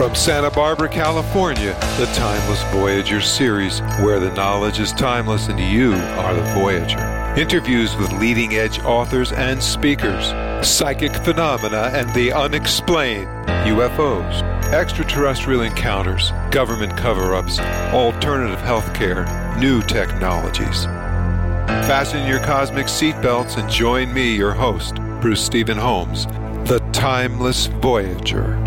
From Santa Barbara, California, the Timeless Voyager series, where the knowledge is timeless and you are the Voyager. Interviews with leading edge authors and speakers, psychic phenomena and the unexplained, UFOs, extraterrestrial encounters, government cover ups, alternative healthcare, new technologies. Fasten your cosmic seatbelts and join me, your host, Bruce Stephen Holms, the Timeless Voyager.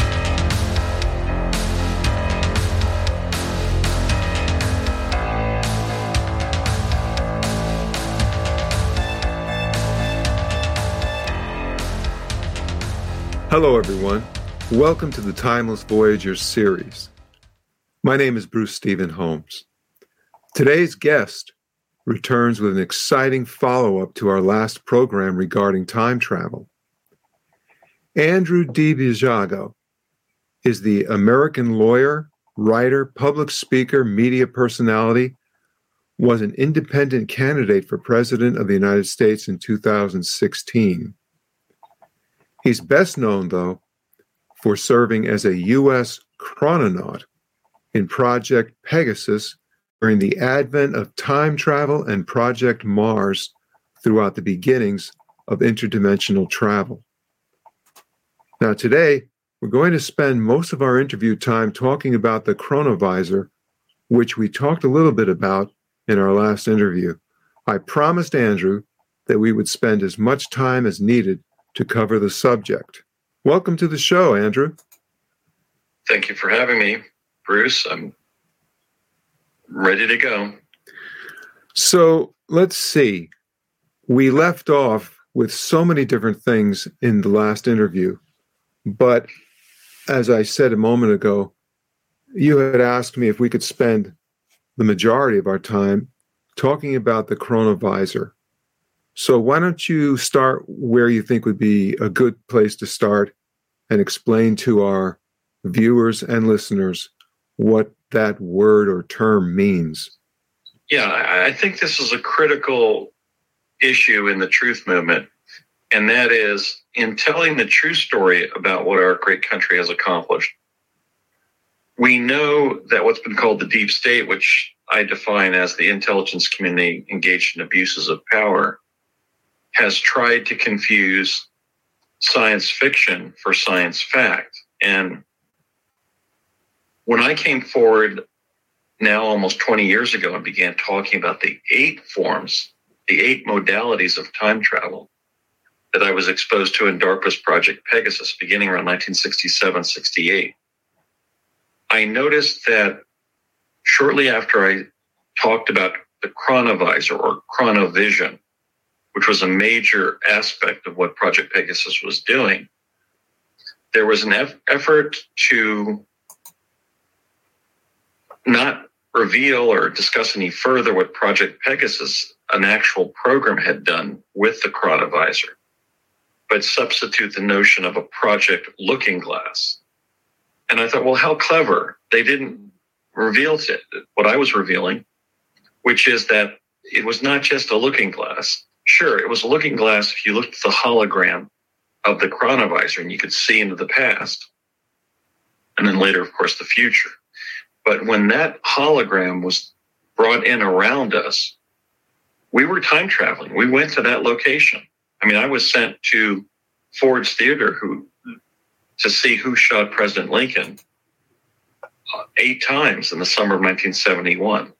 Hello, everyone. Welcome to the Timeless Voyager series. My name is Bruce Stephen Holms. Today's guest returns with an exciting follow up to our last program regarding time travel. Andrew D. Basiago is the American lawyer, writer, public speaker, media personality, was an independent candidate for President of the United States in 2016 He's best known, though, for serving as a U.S. chrononaut in Project Pegasus during the advent of time travel and Project Mars throughout the beginnings of interdimensional travel. Now, today, we're going to spend most of our interview time talking about the chronovisor, which we talked a little bit about in our last interview. I promised Andrew that we would spend as much time as needed to cover the subject. Welcome to the show, Andrew. Thank you for having me, Bruce. I'm ready to go. So let's see. We left off with so many different things in the last interview, but as I said a moment ago, you had asked me if we could spend the majority of our time talking about the chronovisor so why don't you start where you think would be a good place to start and explain to our viewers and listeners what that word or term means? Yeah, I think this is a critical issue in the truth movement. And that is in telling the true story about what our great country has accomplished. We know that what's been called the deep state, which I define as the intelligence community engaged in abuses of power, has tried to confuse science fiction for science fact. And when I came forward now almost 20 years ago and began talking about the eight forms, the eight modalities of time travel that I was exposed to in DARPA's Project Pegasus beginning around 1967 68, I noticed that shortly after I talked about the chronovisor or chronovision, which was a major aspect of what Project Pegasus was doing, there was an eff- effort to not reveal or discuss any further what Project Pegasus, an actual program, had done with the chronovisor, but substitute the notion of a project looking glass. And I thought, well, how clever. They didn't reveal what I was revealing, which is that it was not just a looking glass, Sure, it was a looking glass if you looked at the hologram of the chronovisor and you could see into the past. And then later, of course, the future. But when that hologram was brought in around us, we were time traveling. We went to that location. I mean, I was sent to Ford's Theater who to see who shot President Lincoln uh, eight times in the summer of 1971.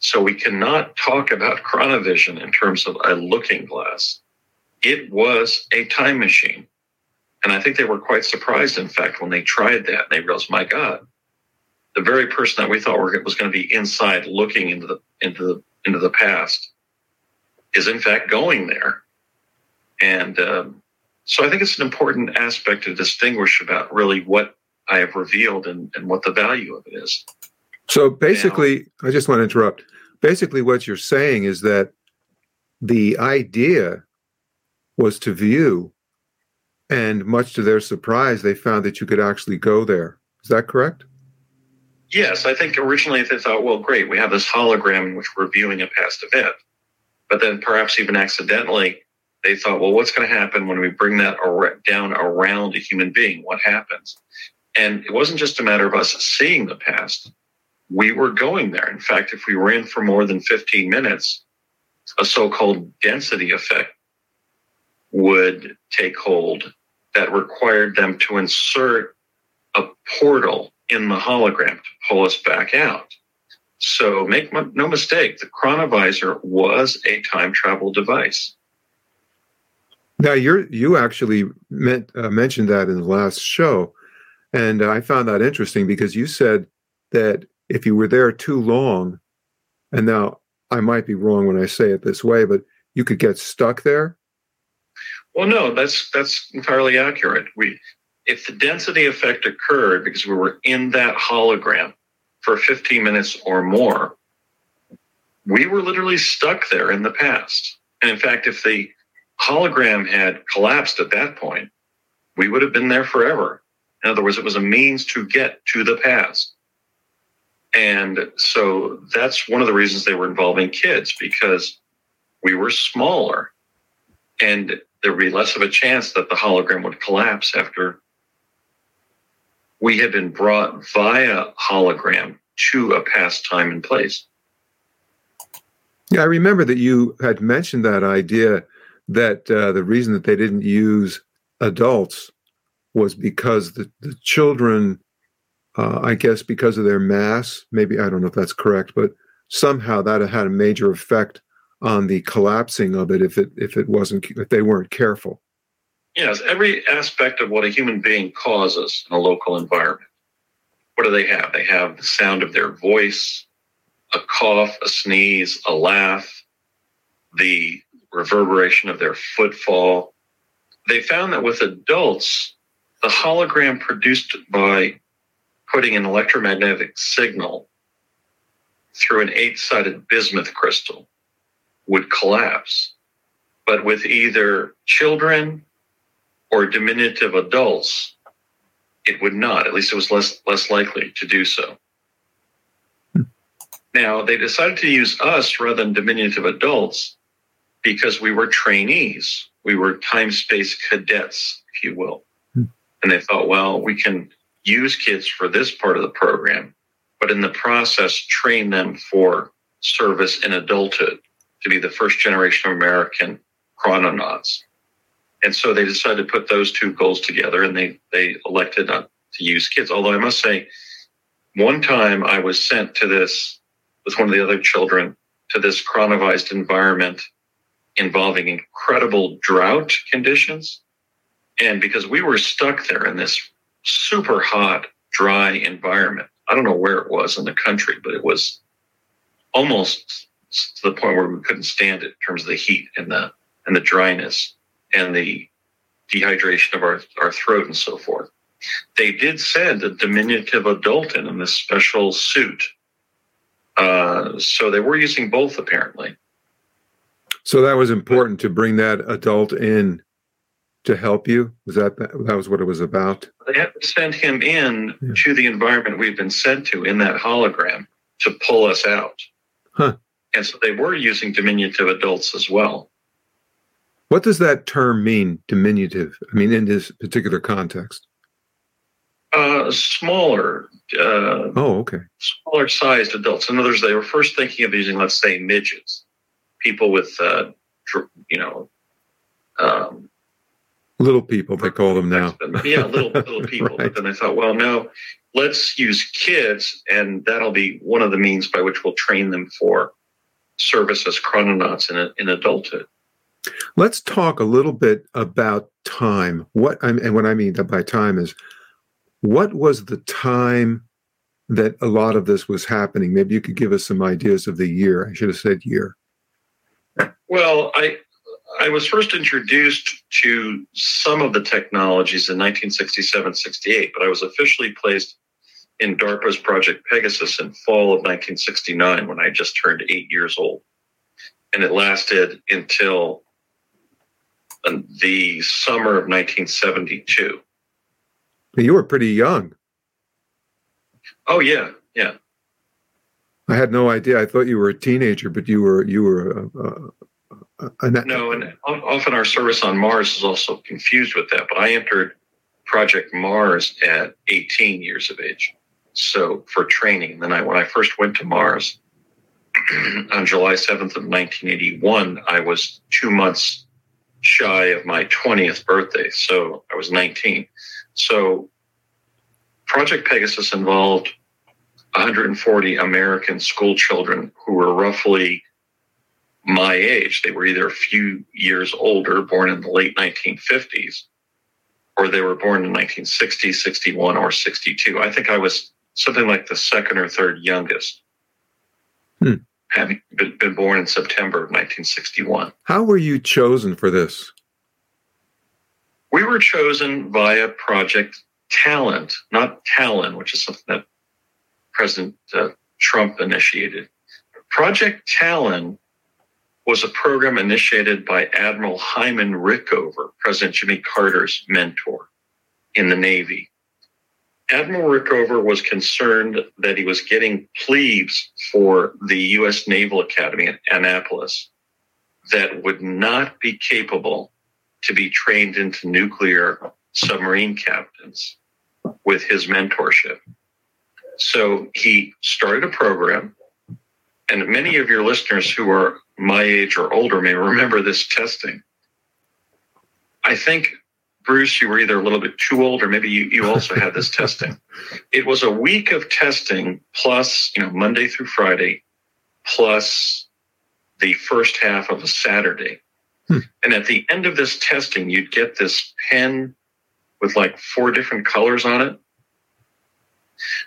So we cannot talk about chronovision in terms of a looking glass. It was a time machine. And I think they were quite surprised, in fact, when they tried that. They realized, my God, the very person that we thought was going to be inside looking into the into the into the past is in fact going there. And um, so I think it's an important aspect to distinguish about really what I have revealed and, and what the value of it is. So basically, now, I just want to interrupt. Basically, what you're saying is that the idea was to view, and much to their surprise, they found that you could actually go there. Is that correct? Yes, I think originally they thought, well, great, we have this hologram in which we're viewing a past event. But then perhaps even accidentally, they thought, well, what's going to happen when we bring that down around a human being? What happens? And it wasn't just a matter of us seeing the past. We were going there. In fact, if we were in for more than 15 minutes, a so called density effect would take hold that required them to insert a portal in the hologram to pull us back out. So make no mistake, the chronovisor was a time travel device. Now you you actually meant, uh, mentioned that in the last show, and I found that interesting because you said that if you were there too long, and now I might be wrong when I say it this way, but you could get stuck there. Well, no, that's that's entirely accurate. We, if the density effect occurred because we were in that hologram for 15 minutes or more, we were literally stuck there in the past. And in fact, if the hologram had collapsed at that point, we would have been there forever. In other words, it was a means to get to the past. And so that's one of the reasons they were involving kids because we were smaller and there would be less of a chance that the hologram would collapse after we had been brought via hologram to a past time and place. Yeah, I remember that you had mentioned that idea that uh, the reason that they didn't use adults was because the, the children, uh, I guess, because of their mass, maybe, I don't know if that's correct, but somehow that had a major effect on the collapsing of it if it if it wasn't if they weren't careful. Yes, every aspect of what a human being causes in a local environment. What do they have? They have the sound of their voice, a cough, a sneeze, a laugh, the reverberation of their footfall. They found that with adults, the hologram produced by putting an electromagnetic signal through an eight sided bismuth crystal would collapse. But with either children or diminutive adults, it would not. At least it was less less likely to do so. Hmm. Now they decided to use us rather than diminutive adults because we were trainees. We were time space cadets, if you will. Hmm. And they thought, well, we can use kids for this part of the program, but in the process, train them for service in adulthood to be the first generation of American chrononauts. And so they decided to put those two goals together and they, they elected not to use kids. Although I must say, one time I was sent to this with one of the other children to this chronovised environment involving incredible drought conditions. And because we were stuck there in this super hot, dry environment, I don't know where it was in the country, but it was almost to the point where we couldn't stand it in terms of the heat and the and the dryness and the dehydration of our, our throat and so forth. They did send a diminutive adult in in this special suit. Uh, so they were using both apparently. So that was important to bring that adult in to help you. Was that that was what it was about? They had to send him in yeah. to the environment we've been sent to in that hologram to pull us out. Huh. And so they were using diminutive adults as well. What does that term mean, diminutive? I mean, in this particular context? Uh, smaller. Uh, oh, okay. Smaller sized adults. In other words, they were first thinking of using, let's say, midgets, people with, uh, you know, um, little people. They call them now. yeah, little little people. right. But then I thought, well, no, let's use kids, and that'll be one of the means by which we'll train them for service as chrononauts in, in adulthood. Let's talk a little bit about time. What I'm, and what I mean by time is, what was the time that a lot of this was happening? Maybe you could give us some ideas of the year. I should have said year. Well, I I was first introduced to some of the technologies in 1967, 68, but I was officially placed in DARPA's Project Pegasus in fall of 1969 when I just turned eight years old. And it lasted until uh, the summer of 1972. You were pretty young. Oh yeah, yeah. I had no idea. I thought you were a teenager, but you were you were a, a, a, no. And often our service on Mars is also confused with that. But I entered Project Mars at 18 years of age. So for training, then I when I first went to Mars on July 7th of 1981, I was two months shy of my 20th birthday. So I was 19. So Project Pegasus involved 140 American school children who were roughly my age. They were either a few years older, born in the late 1950s, or they were born in 1960, 61, or 62. I think I was something like the second or third youngest, hmm. having been, born in September of 1961. How were you chosen for this? We were chosen via Project Talent, not Talon, which is something that President uh, Trump initiated. Project Talon was a program initiated by Admiral Hyman Rickover, President Jimmy Carter's mentor in the Navy. Admiral Rickover was concerned that he was getting plebes for the U.S. Naval Academy at Annapolis that would not be capable to be trained into nuclear submarine captains with his mentorship. So he started a program, and many of your listeners who are my age or older may remember this testing. I think, Bruce, you were either a little bit too old or maybe you, you also had this testing. It was a week of testing plus, you know, Monday through Friday, plus the first half of a Saturday. Hmm. And at the end of this testing, you'd get this pen with like four different colors on it.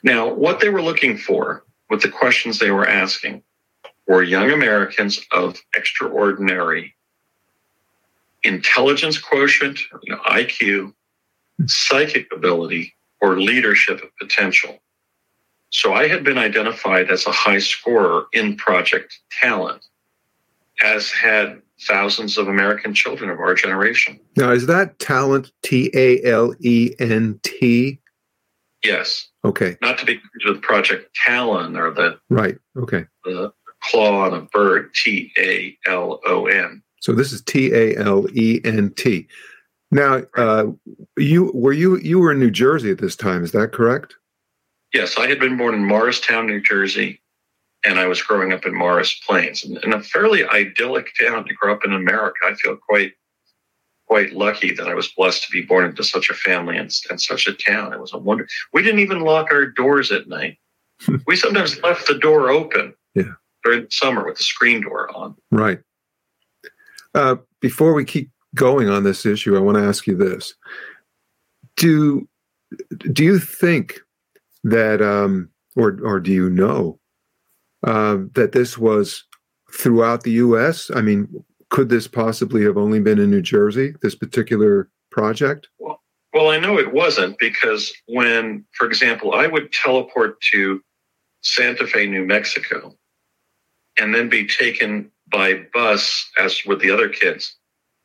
Now, what they were looking for with the questions they were asking were young Americans of extraordinary intelligence quotient, you know, IQ, psychic ability, or leadership potential. So I had been identified as a high scorer in Project Talent, as had thousands of American children of our generation. Now, is that talent T A L E N T? Yes. Okay. Not to be confused with Project Talon or the right. Okay. The claw on a bird. T A L O N. So this is T A L E N T. Now, uh, you were you you were in New Jersey at this time. Is that correct? Yes, I had been born in Morristown, New Jersey, and I was growing up in Morris Plains, and in a fairly idyllic town to grow up in America. I feel quite quite lucky that I was blessed to be born into such a family and, and such a town. It was a wonder. We didn't even lock our doors at night. we sometimes left the door open. Yeah. During the summer with the screen door on. Right. Uh, before we keep going on this issue, I want to ask you this: Do do you think that, um, or or do you know uh, that this was throughout the U.S.? I mean, could this possibly have only been in New Jersey, this particular project? Well, well, I know it wasn't because when, for example, I would teleport to Santa Fe, New Mexico, and then be taken by bus, as with the other kids,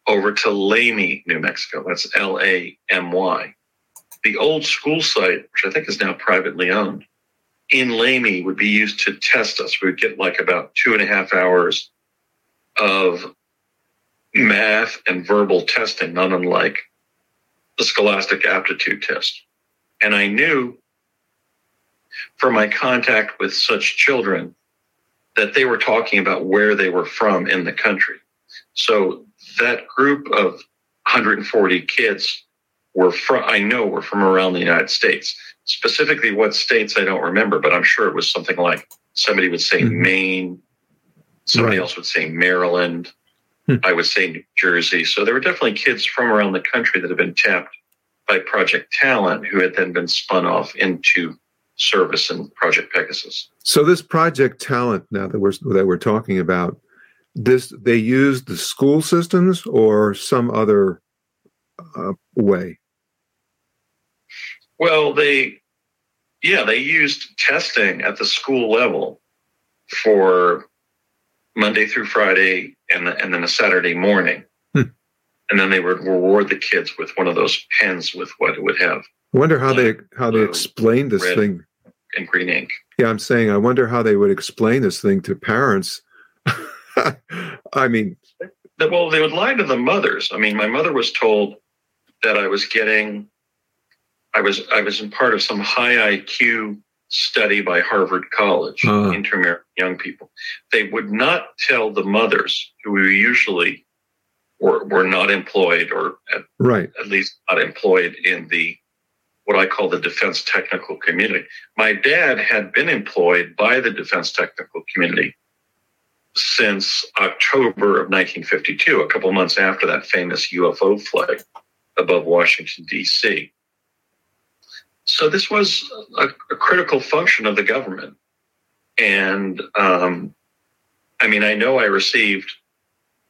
over to Lamy, New Mexico. That's L A M Y. The old school site, which I think is now privately owned, in Lamy would be used to test us. We would get like about two and a half hours of math and verbal testing, not unlike the scholastic aptitude test. And I knew from my contact with such children that they were talking about where they were from in the country. So that group of 140 kids were from, I know were from around the United States. Specifically, what states I don't remember, but I'm sure it was something like somebody would say mm-hmm. Maine, somebody right. else would say Maryland, Hmm. I would say New Jersey. So there were definitely kids from around the country that had been tapped by Project Talent who had then been spun off into service in Project Pegasus. So this Project Talent now that we're that we're talking about, this they used the school systems or some other uh, way. Well, they yeah they used testing at the school level for Monday through Friday and, the, and then a Saturday morning. Hmm. And then they would reward the kids with one of those pens with what it would have. I wonder how they how they explain this thing in green ink. Yeah, I'm saying I wonder how they would explain this thing to parents. I mean, well, they would lie to the mothers. I mean, my mother was told that I was getting I was I was in part of some high IQ study by Harvard College, uh-huh. intramural young people. They would not tell the mothers who were usually were, were not employed or at, right. at least not employed in the what I call the defense technical community. My dad had been employed by the defense technical community since October of 1952, a couple months after that famous UFO flight above Washington, D.C. So this was a, a critical function of the government. And um, I mean, I know I received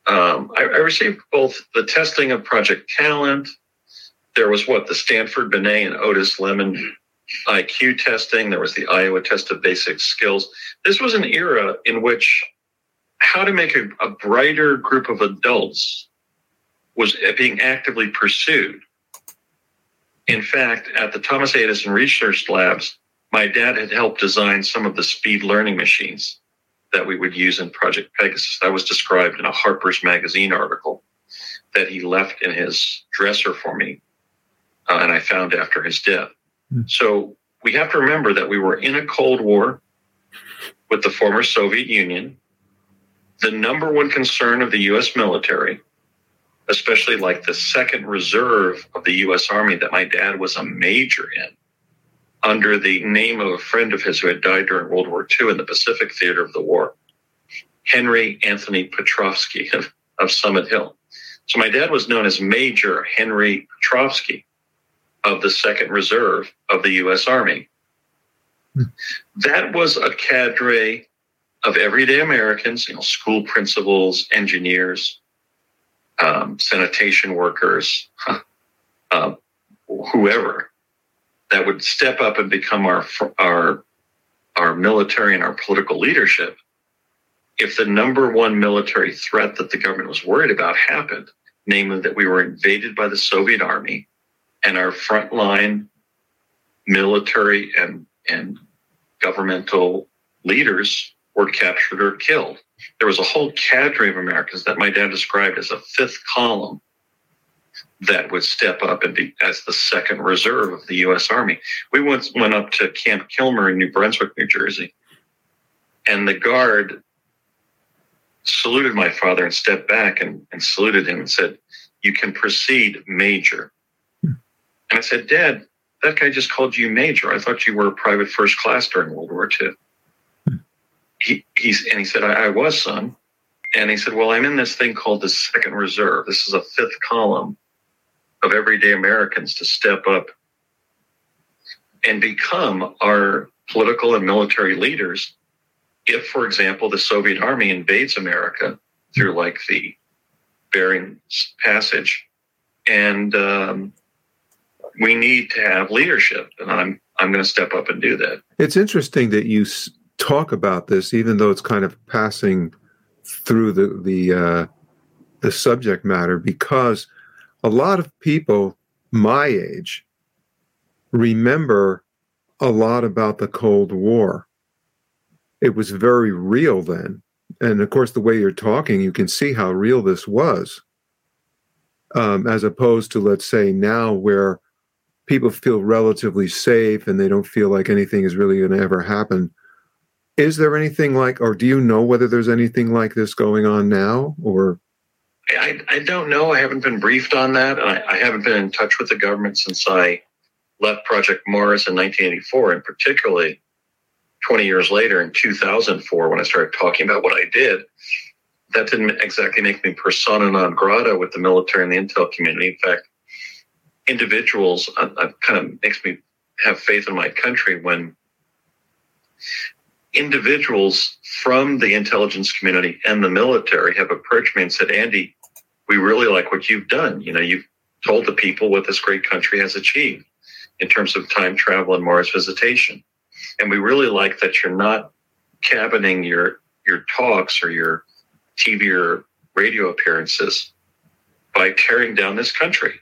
um, I, I, received both the testing of Project Talent. There was what the Stanford Binet and Otis Lennon IQ testing. There was the Iowa test of basic skills. This was an era in which how to make a, a brighter group of adults was being actively pursued. In fact, at the Thomas Edison Research Labs, my dad had helped design some of the speed learning machines that we would use in Project Pegasus. That was described in a Harper's Magazine article that he left in his dresser for me, uh, and I found after his death. Mm. So we have to remember that we were in a Cold War with the former Soviet Union. The number one concern of the US military especially like the second reserve of the U.S. Army that my dad was a major in, under the name of a friend of his who had died during World War II in the Pacific theater of the war, Henry Anthony Petrovsky of, of Summit Hill. So my dad was known as Major Henry Petrovsky of the Second Reserve of the U.S. Army. Hmm. That was a cadre of everyday Americans, you know, school principals, engineers, um, sanitation workers, uh, whoever that would step up and become our our our military and our political leadership. If the number one military threat that the government was worried about happened, namely that we were invaded by the Soviet army and our frontline military and and governmental leaders were captured or killed there was a whole cadre of Americans that my dad described as a fifth column that would step up and be as the second reserve of the U.S. Army. We once went up to Camp Kilmer in New Brunswick, New Jersey, and the guard saluted my father and stepped back and, and saluted him and said, You can proceed, Major. And I said, Dad, that guy just called you Major. I thought you were a private first class during World War II he, he's and he said, I, I was, son. And he said, Well, I'm in this thing called the second reserve. This is a fifth column of everyday Americans to step up and become our political and military leaders. If, for example, the Soviet army invades America through like the Bering Passage, and um, we need to have leadership, and I'm I'm going to step up and do that. It's interesting that you talk about this, even though it's kind of passing through the the uh, the subject matter, because a lot of people my age remember a lot about the Cold War. It was very real then, and of course, the way you're talking, you can see how real this was, um, as opposed to let's say now where people feel relatively safe and they don't feel like anything is really going to ever happen is there anything like, or do you know whether there's anything like this going on now, or? I, I don't know. I haven't been briefed on that, and I, I haven't been in touch with the government since I left Project Mars in 1984, and particularly 20 years later in 2004 when I started talking about what I did. That didn't exactly make me persona non grata with the military and the intel community. In fact, individuals uh, uh, kind of makes me have faith in my country when individuals from the intelligence community and the military have approached me and said, Andy, we really like what you've done. You know, you've told the people what this great country has achieved in terms of time travel and Mars visitation. And we really like that you're not cabining your your talks or your TV or radio appearances by tearing down this country.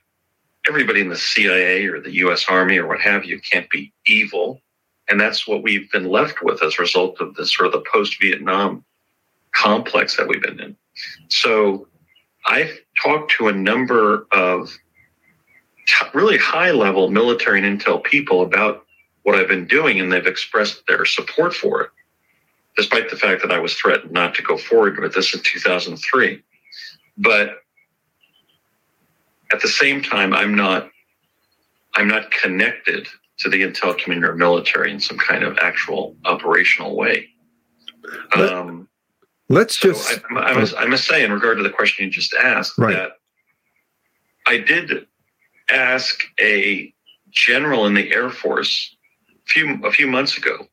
Everybody in the CIA or the US Army or what have you can't be evil and that's what we've been left with as a result of this sort of the post Vietnam complex that we've been in. So I've talked to a number of really high level military and intel people about what I've been doing, and they've expressed their support for it, despite the fact that I was threatened not to go forward with this in 2003. But at the same time, I'm not I'm not connected to the intel community or military in some kind of actual operational way. Um, Let's so just. I, I, must, I, must, say, in regard to the question you just asked, right. that I did ask a general in the Air Force a few a few months ago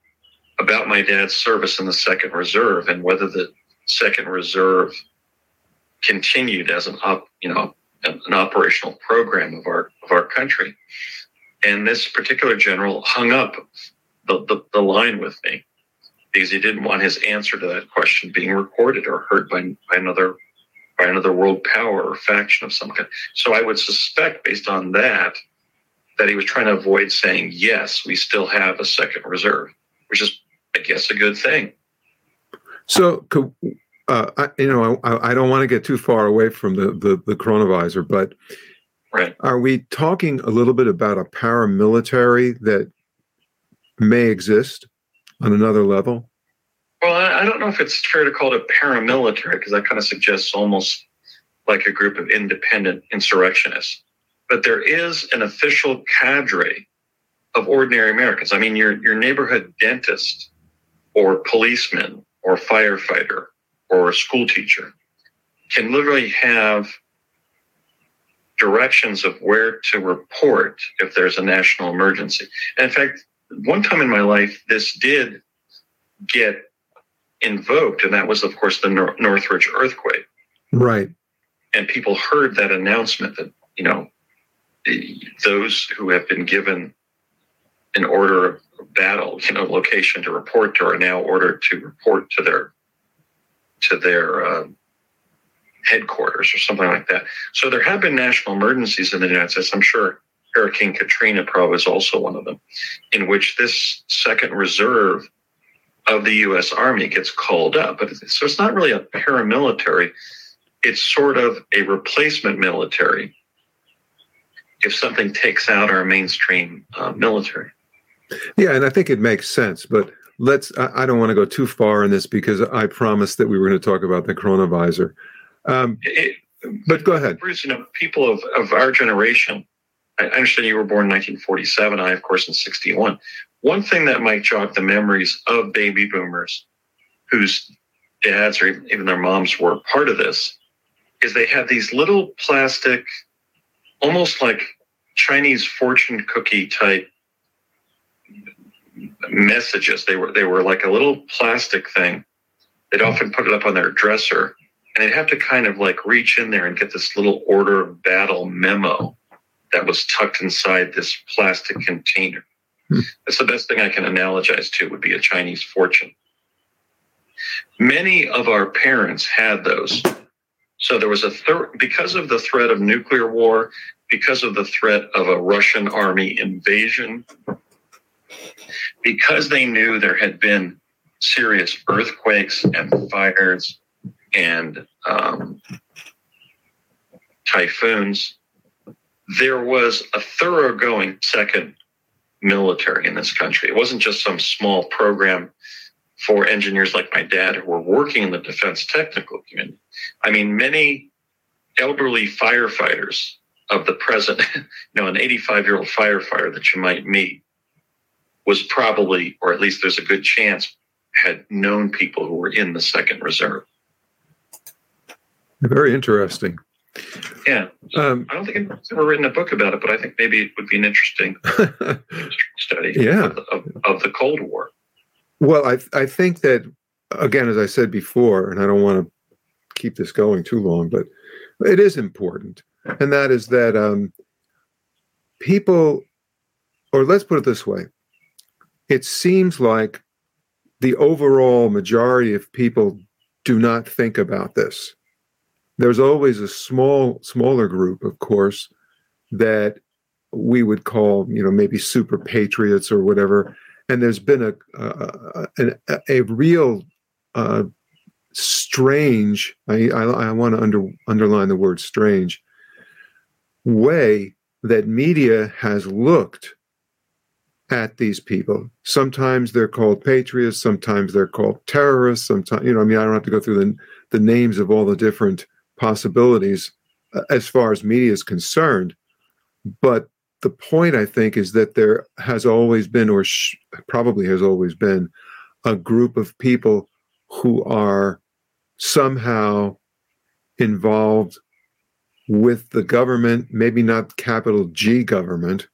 about my dad's service in the Second Reserve and whether the Second Reserve continued as an up, you know, an operational program of our of our country. And this particular general hung up the, the, the line with me because he didn't want his answer to that question being recorded or heard by, by another by another world power or faction of some kind. So I would suspect, based on that, that he was trying to avoid saying yes, we still have a second reserve, which is, I guess, a good thing. So, uh, I, you know, I, I don't want to get too far away from the the, the chronovisor, but right. are we talking a little bit about a paramilitary that may exist on another level? Well, I don't know if it's fair to call it a paramilitary because that kind of suggests almost like a group of independent insurrectionists. But there is an official cadre of ordinary Americans. I mean, your your neighborhood dentist, or policeman, or firefighter, or a school teacher can literally have directions of where to report if there's a national emergency. And in fact, one time in my life, this did get invoked, and that was, of course, the Nor- Northridge earthquake. Right. And people heard that announcement that, you know, those who have been given an order of battle, you know, location to report to are now ordered to report to their to their uh, headquarters or something like that. So there have been national emergencies in the United States. I'm sure Hurricane Katrina probably is also one of them, in which this second reserve of the U.S. Army gets called up. But so it's not really a paramilitary; it's sort of a replacement military. If something takes out our mainstream uh, military. Yeah, and I think it makes sense, but let's. I, I don't want to go too far in this because I promised that we were going to talk about the chronovisor. Um, it, but go ahead, Bruce. You know, people of, of our generation. I understand you were born in 1947. I, of course, in 61. One thing that might jog the memories of baby boomers whose dads or even their moms were part of this is they had these little plastic, almost like Chinese fortune cookie type messages. They were they were like a little plastic thing. They'd often put it up on their dresser, and they'd have to kind of like reach in there and get this little order of battle memo that was tucked inside this plastic container. Hmm. That's the best thing I can analogize to would be a Chinese fortune. Many of our parents had those. So there was a third, because of the threat of nuclear war, because of the threat of a Russian army invasion, because they knew there had been serious earthquakes and fires and um, typhoons, there was a thoroughgoing second military in this country. It wasn't just some small program for engineers like my dad who were working in the defense technical community. I mean, many elderly firefighters of the present, you know, an 85 year old firefighter that you might meet was probably, or at least there's a good chance, had known people who were in the second reserve. Very interesting. Yeah. Um, I don't think I've ever written a book about it, but I think maybe it would be an interesting study yeah. of, of, of, the Cold War. Well, I, I think that, again, as I said before, and I don't want to keep this going too long, but it is important. And that is that um, people, or let's put it this way, it seems like the overall majority of people do not think about this. There's always a small smaller group of course that we would call you know maybe super patriots or whatever. And there's been a a, a, a real uh, strange i i, I want to under, underline the word strange way that media has looked at these people. Sometimes they're called patriots, sometimes they're called terrorists, sometimes, you know, I mean, I don't have to go through the, the names of all the different possibilities uh, as far as media is concerned. But the point, I think, is that there has always been, or sh- probably has always been, a group of people who are somehow involved with the government, maybe not capital G government,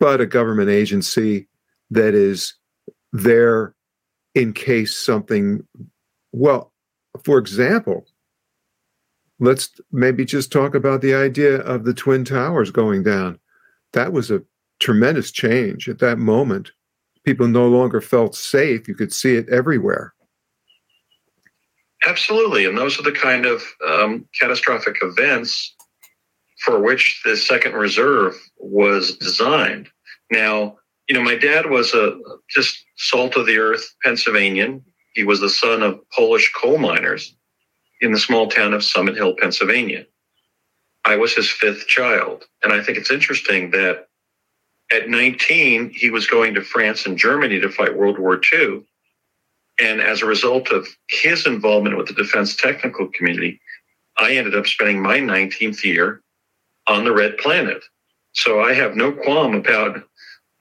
but a government agency that is there in case something, well, for example, let's maybe just talk about the idea of the Twin Towers going down. That was a tremendous change at that moment. People no longer felt safe. You could see it everywhere. Absolutely. And those are the kind of um, catastrophic events for which the second reserve was designed. Now, you know, my dad was a just salt of the earth Pennsylvanian. He was the son of Polish coal miners in the small town of Summit Hill, Pennsylvania. I was his fifth child. And I think it's interesting that at 19, he was going to France and Germany to fight World War II. And as a result of his involvement with the defense technical community, I ended up spending my 19th year on the Red Planet. So I have no qualm about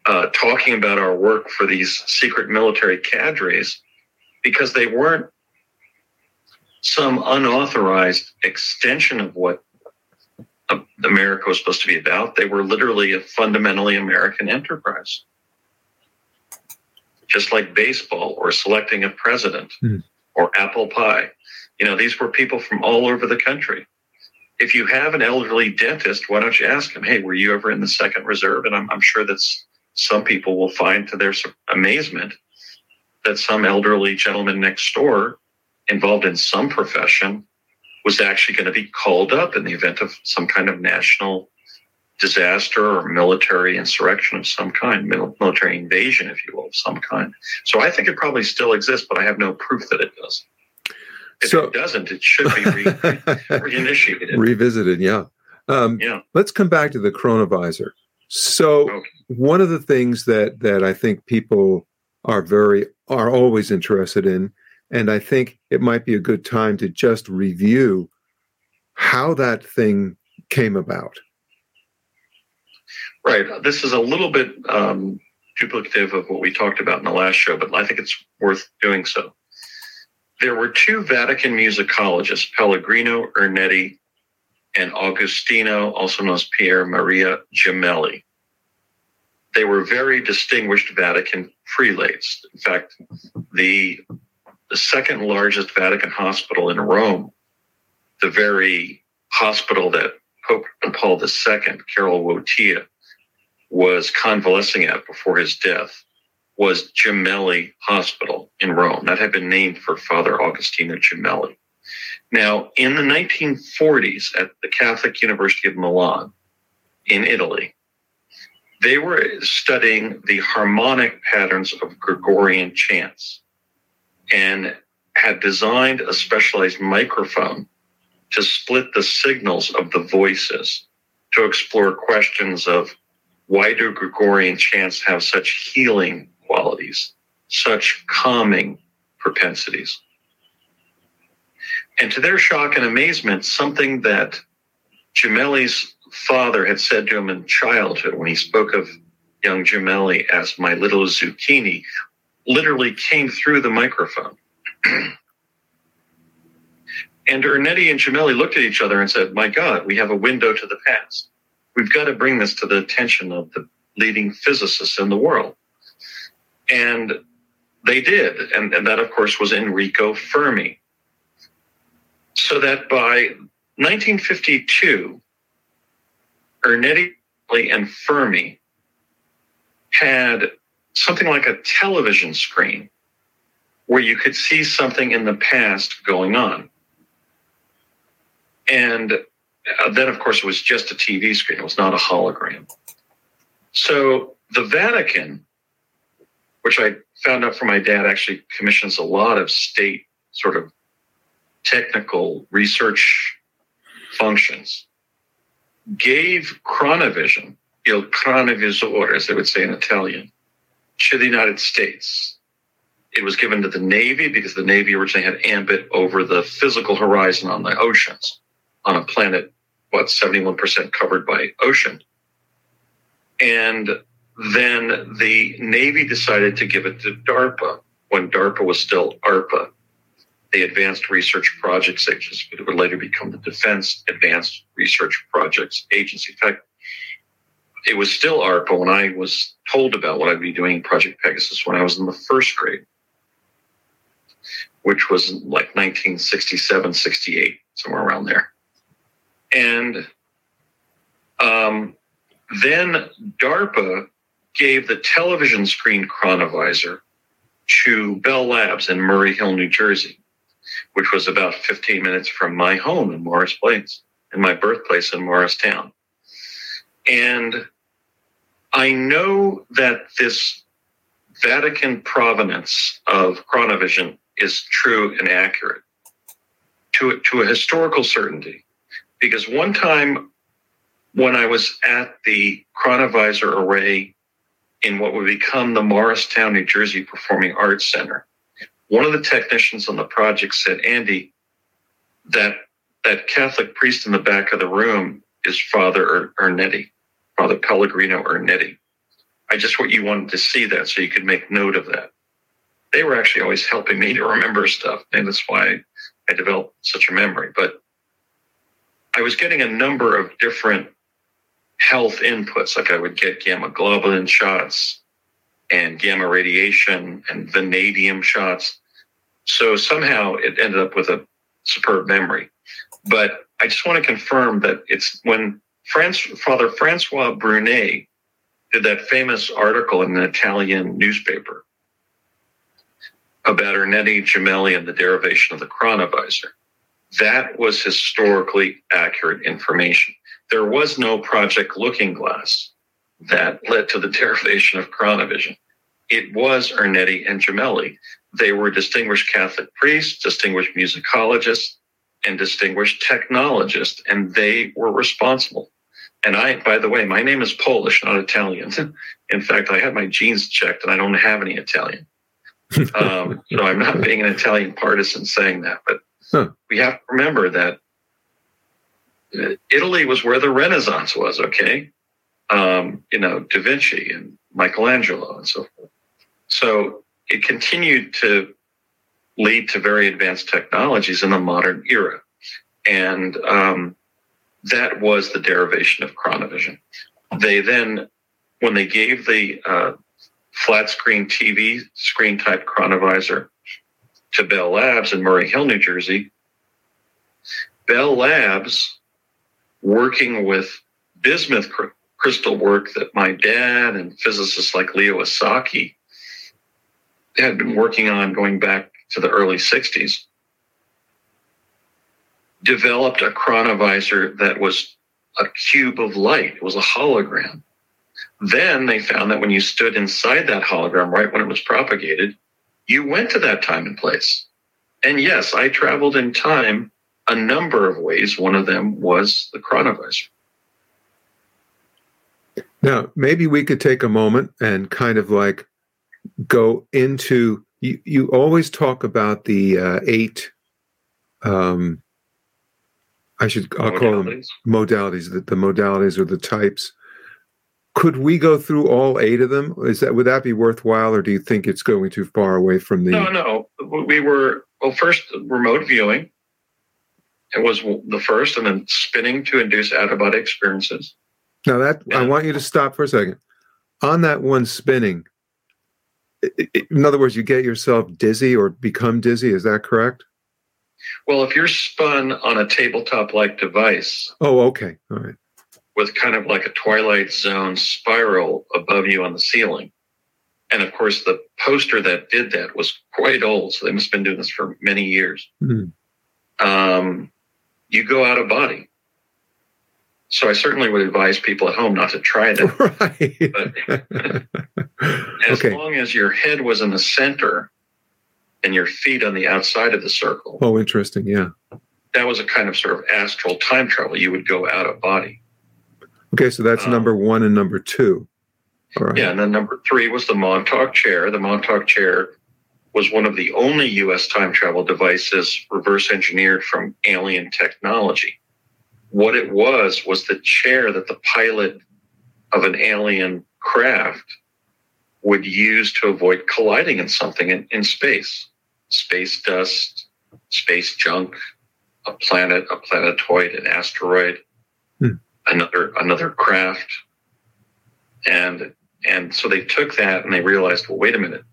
uh, talking about our work for these secret military cadres because they weren't some unauthorized extension of what America was supposed to be about. They were literally a fundamentally American enterprise. Just like baseball or selecting a president mm. or apple pie. You know, these were people from all over the country. If you have an elderly dentist, why don't you ask him, hey, were you ever in the second reserve? And I'm, I'm sure that some people will find to their amazement that some elderly gentleman next door involved in some profession was actually going to be called up in the event of some kind of national disaster or military insurrection of some kind, military invasion, if you will, of some kind. So I think it probably still exists, but I have no proof that it does. If so, it doesn't, it should be re- reinitiated. Revisited, yeah. Um, yeah. Let's come back to the chronovisor. So okay. one of the things that that I think people are very are always interested in and I think it might be a good time to just review how that thing came about. Right. This is a little bit um, duplicative of what we talked about in the last show, but I think it's worth doing so. There were two Vatican musicologists, Pellegrino Ernetti and Augustino, also known as Pier Maria Gemelli. They were very distinguished Vatican prelates. In fact, the the second largest Vatican hospital in Rome, the very hospital that Pope Paul II, Karol Wojtyla, was convalescing at before his death, was Gemelli Hospital in Rome. That had been named for Father Augustino Gemelli. Now, in the 1940s at the Catholic University of Milan in Italy, they were studying the harmonic patterns of Gregorian chants and had designed a specialized microphone to split the signals of the voices to explore questions of why do Gregorian chants have such healing qualities, such calming propensities. And to their shock and amazement, something that Gemelli's father had said to him in childhood when he spoke of young Gemelli as my little zucchini literally came through the microphone. and Ernetti and Gemelli looked at each other and said, My God, we have a window to the past. We've got to bring this to the attention of the leading physicists in the world. And they did. And, and that, of course, was Enrico Fermi. So that by 1952, Ernetti and Fermi had something like a television screen where you could see something in the past going on. And uh, then, of course, it was just a TV screen, it was not a hologram. So the Vatican, which I found out from my dad, actually commissions a lot of state sort of technical research functions. gave Chronovision, il cronovisor, as they would say in Italian, to the United States. It was given to the Navy because the Navy originally had ambit over the physical horizon on the oceans on a planet, what, 71% covered by ocean. And then the Navy decided to give it to DARPA when DARPA was still ARPA, the Advanced Research Projects Agency. But it would later become the Defense Advanced Research Projects Agency. In fact, it was still ARPA when I was told about what I'd be doing Project Pegasus when I was in the first grade, which was like 1967, 68, somewhere around there. And um, then DARPA gave the television screen chronovisor to Bell Labs in Murray Hill, New Jersey, which was about 15 minutes from my home in Morris Plains, and my birthplace in Morristown. And I know that this Vatican provenance of chronovision is true and accurate to, to a historical certainty. Because one time when I was at the chronovisor array in what would become the Morristown, New Jersey Performing Arts Center. One of the technicians on the project said, Andy, that that Catholic priest in the back of the room is Father er, Ernetti, Father Pellegrino Ernetti. I just want you wanted to see that so you could make note of that. They were actually always helping me to remember stuff, and that's why I developed such a memory. But I was getting a number of different health inputs, like I would get gamma globulin shots and gamma radiation and vanadium shots. So somehow it ended up with a superb memory. But I just want to confirm that it's when France, Father Francois Brunet did that famous article in an Italian newspaper about Ernetti Gemelli and the derivation of the chronovisor. That was historically accurate information there was no Project Looking Glass that led to the derivation of chronovision. It was Ernetti and Gemelli. They were distinguished Catholic priests, distinguished musicologists, and distinguished technologists, and they were responsible. And I, by the way, my name is Polish, not Italian. In fact, I had my genes checked, and I don't have any Italian. um, so I'm not being an Italian partisan saying that, but huh. we have to remember that Italy was where the Renaissance was, okay? Um, you know, Da Vinci and Michelangelo and so forth. So it continued to lead to very advanced technologies in the modern era. And um, that was the derivation of chronovision. They then, when they gave the uh, flat screen TV screen type chronovisor to Bell Labs in Murray Hill, New Jersey, Bell Labs working with bismuth cr- crystal work that my dad and physicists like Leo Esaki had been working on going back to the early 60s, developed a chronovisor that was a cube of light. It was a hologram. Then they found that when you stood inside that hologram, right when it was propagated, you went to that time and place. And yes, I traveled in time a number of ways. One of them was the chronovisor. Now, maybe we could take a moment and kind of like go into you. You always talk about the uh, eight. Um, I should I'll modalities. call them modalities. The, the modalities or the types. Could we go through all eight of them? Is that would that be worthwhile, or do you think it's going too far away from the? No, no. We were well. First, remote viewing. It was the first, and then spinning to induce out of body experiences. Now that I want you to stop for a second. On that one spinning, in other words, you get yourself dizzy or become dizzy. Is that correct? Well, if you're spun on a tabletop-like device. Oh, okay, all right. With kind of like a twilight zone spiral above you on the ceiling, and of course, the poster that did that was quite old, so they must have been doing this for many years. Mm-hmm. Um, you go out of body. So I certainly would advise people at home not to try that. Right. But as okay. long as your head was in the center and your feet on the outside of the circle. Oh, interesting. Yeah. That was a kind of sort of astral time travel. You would go out of body. Okay, so that's Um, number one and number two. Right. Yeah, and then number three was the Montauk chair. The Montauk chair was one of the only U.S. time travel devices reverse engineered from alien technology. What it was was the chair that the pilot of an alien craft would use to avoid colliding in something in, in space space dust, space junk, a planet, a planetoid, an asteroid, Hmm. another another craft. And and so they took that and they realized, well, wait a minute.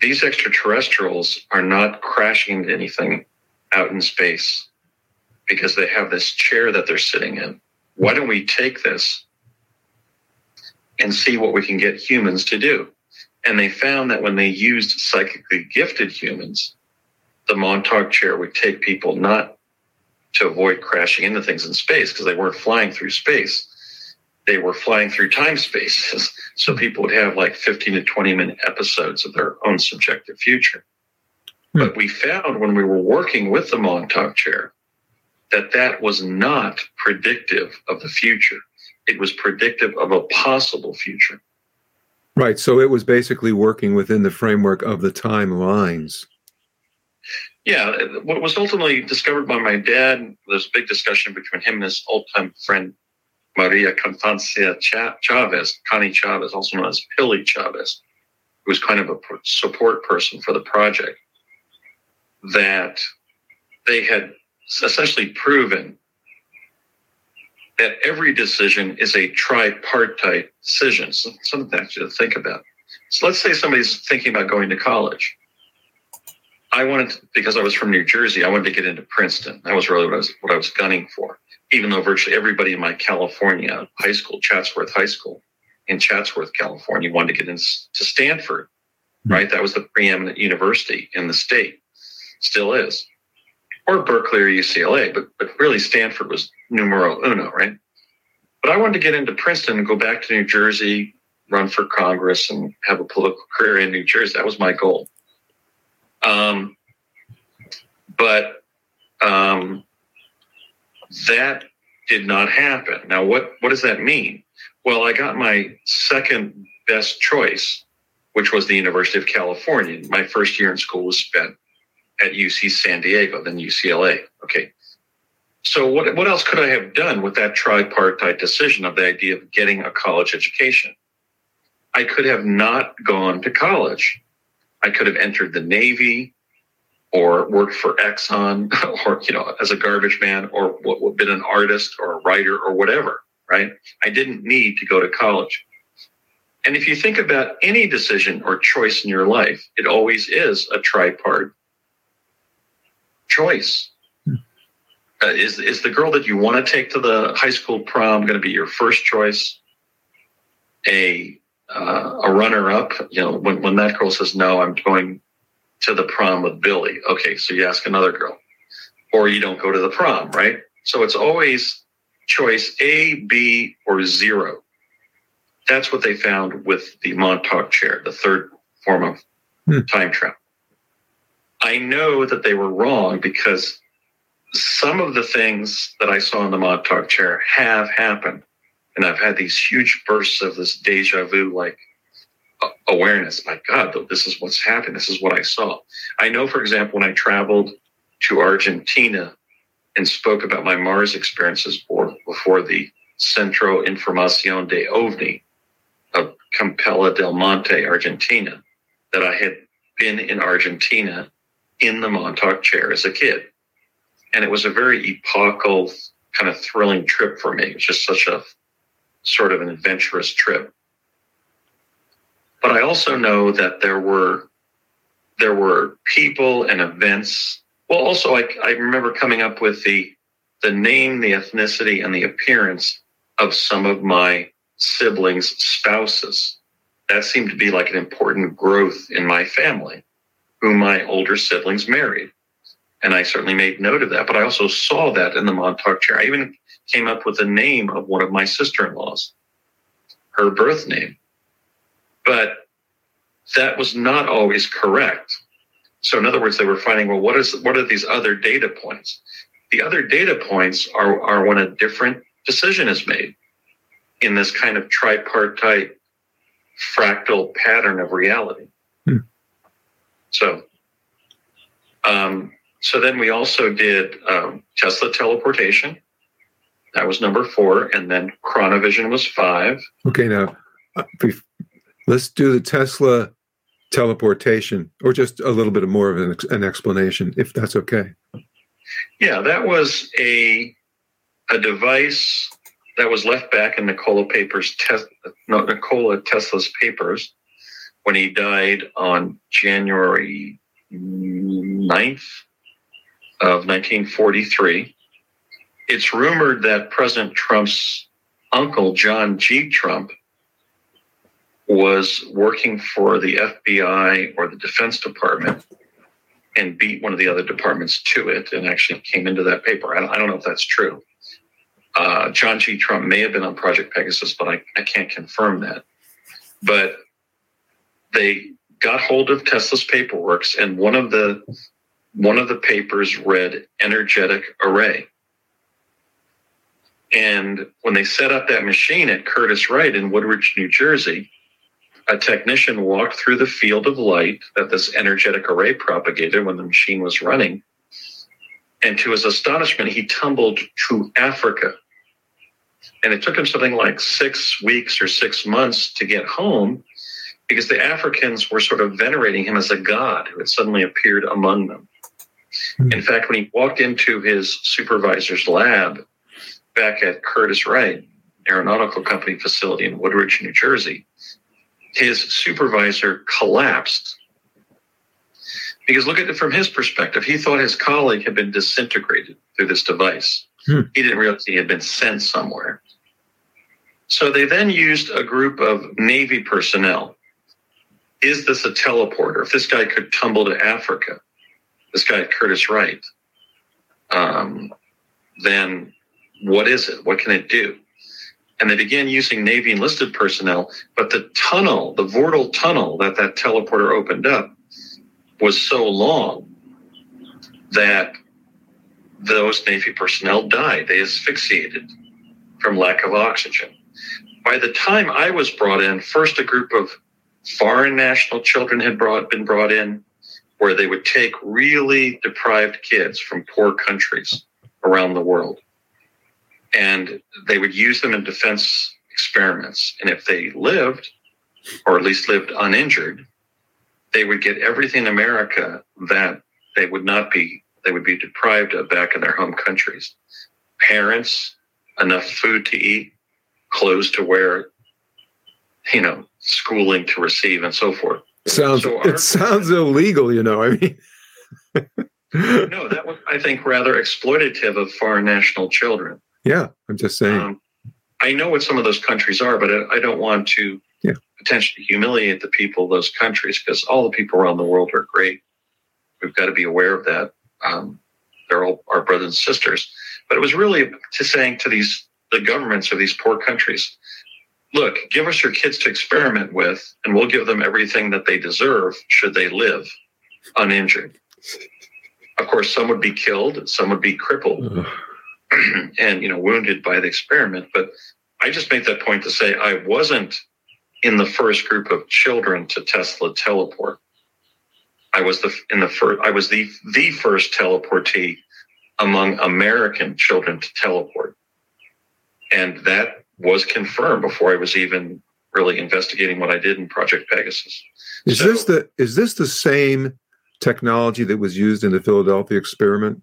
These extraterrestrials are not crashing into anything out in space because they have this chair that they're sitting in. Why don't we take this and see what we can get humans to do? And they found that when they used psychically gifted humans, the Montauk chair would take people not to avoid crashing into things in space because they weren't flying through space. They were flying through time spaces. So people would have like 15 to 20 minute episodes of their own subjective future. Hmm. But we found when we were working with the Montauk chair that that was not predictive of the future. It was predictive of a possible future. Right. So it was basically working within the framework of the timelines. Yeah, what was ultimately discovered by my dad, there's a big discussion between him and his old time friend, Maria Constancia Chavez, Connie Chavez, also known as Pilly Chavez, who was kind of a support person for the project, that they had essentially proven that every decision is a tripartite decision. So something to think about. So let's say somebody's thinking about going to college. I wanted to, because I was from New Jersey, I wanted to get into Princeton. That was really what I was what I was gunning for. Even though virtually everybody in my California high school, Chatsworth High School, in Chatsworth, California, wanted to get into Stanford. Hmm. Right, that was the preeminent university in the state, still is, or Berkeley or UCLA, but but really Stanford was numero uno, right? But I wanted to get into Princeton and go back to New Jersey, run for Congress, and have a political career in New Jersey. That was my goal. Um, but um, that did not happen. Now, what, what does that mean? Well, I got my second best choice, which was the University of California. My first year in school was spent at UC San Diego, then UCLA. Okay. So, what, what else could I have done with that tripartite decision of the idea of getting a college education? I could have not gone to college. I could have entered the Navy or worked for Exxon or, you know, as a garbage man or been an artist or a writer or whatever, right? I didn't need to go to college. And if you think about any decision or choice in your life, it always is a tripart choice. Uh, is, is the girl that you want to take to the high school prom going to be your first choice? A uh, a runner up, you know, when, when that girl says, no, I'm going to the prom with Billy. Okay, so you ask another girl, or you don't go to the prom, right? So it's always choice A, B, or zero. That's what they found with the Montauk chair, the third form of Hmm. time travel. I know that they were wrong because some of the things that I saw in the Montauk chair have happened and I've had these huge bursts of this deja vu like awareness. My God, this is what's happening. This is what I saw. I know, for example, when I traveled to Argentina and spoke about my Mars experiences for, before the Centro Información de OVNI of Capilla del Monte, Argentina, that I had been in Argentina in the Montauk chair as a kid. And it was a very epochal, kind of thrilling trip for me. It was just such a sort of an adventurous trip. But I also know that there were there were people and events. Well, also I, I remember coming up with the the name, the ethnicity, and the appearance of some of my siblings' spouses. That seemed to be like an important growth in my family, whom my older siblings married. And I certainly made note of that. But I also saw that in the Montauk chair. I even came up with the name of one of my sister-in-laws, her birth name. But that was not always correct. So in other words, they were finding, well, what is what are these other data points? The other data points are, are when a different decision is made. in this kind of tripartite fractal pattern of reality. Hmm. So, um, so then we also did um, Tesla teleportation. That was number four, and then Chronovision was five. Okay, now uh, let's do the Tesla teleportation, or just a little bit more of an, an explanation, if that's okay. Yeah, that was a a device that was left back in Nikola papers, tes- no, Nikola Tesla's papers, when he died on January 9th of 1943. It's rumored that President Trump's uncle, John G. Trump, was working for the FBI or the Defense Department and beat one of the other departments to it and actually came into that paper. I don't, I don't know if that's true. Uh, John G. Trump may have been on Project Pegasus, but I, I can't confirm that. But they got hold of Tesla's paperwork, and one of the one of the papers read energetic array. And when they set up that machine at Curtiss-Wright in Woodridge, New Jersey, a technician walked through the field of light that this energetic array propagated when the machine was running. And to his astonishment, he tumbled to Africa. And it took him something like six weeks or six months to get home because the Africans were sort of venerating him as a god who had suddenly appeared among them. Hmm. In fact, when he walked into his supervisor's lab back at Curtiss-Wright Aeronautical Company facility in Woodridge, New Jersey, his supervisor collapsed. Because look at it from his perspective. He thought his colleague had been disintegrated through this device. Hmm. He didn't realize he had been sent somewhere. So they then used a group of Navy personnel. Is this a teleporter? If this guy could tumble to Africa, this guy Curtiss-Wright, um, then what is it? What can it do? and they began using Navy enlisted personnel. But the tunnel, the Vortal tunnel that that teleporter opened up, was so long that those Navy personnel died. They asphyxiated from lack of oxygen. By the time I was brought in, first a group of foreign national children had brought, been brought in, where they would take really deprived kids from poor countries around the world and they would use them in defense experiments. And if they lived, or at least lived uninjured, they would get everything in America that they would not be, they would be deprived of back in their home countries. Parents, enough food to eat, clothes to wear, you know, schooling to receive, and so forth. Sounds so our, it sounds illegal, you know. I mean, no, that was I think rather exploitative of foreign national children. Yeah, I'm just saying. Um, I know what some of those countries are, but I don't want to yeah. potentially humiliate the people of those countries because all the people around the world are great. We've got to be aware of that. Um, they're all our brothers and sisters. But it was really to saying to these the governments of these poor countries, look, give us your kids to experiment with, and we'll give them everything that they deserve should they live uninjured. Of course, some would be killed, some would be crippled. and you know wounded by the experiment but i just make that point to say i wasn't in the first group of children to tesla teleport. I was the in the first i was the the first teleportee among american children to teleport. And that was confirmed before i was even really investigating what i did in project pegasus. Is so, this the is this the same technology that was used in the philadelphia experiment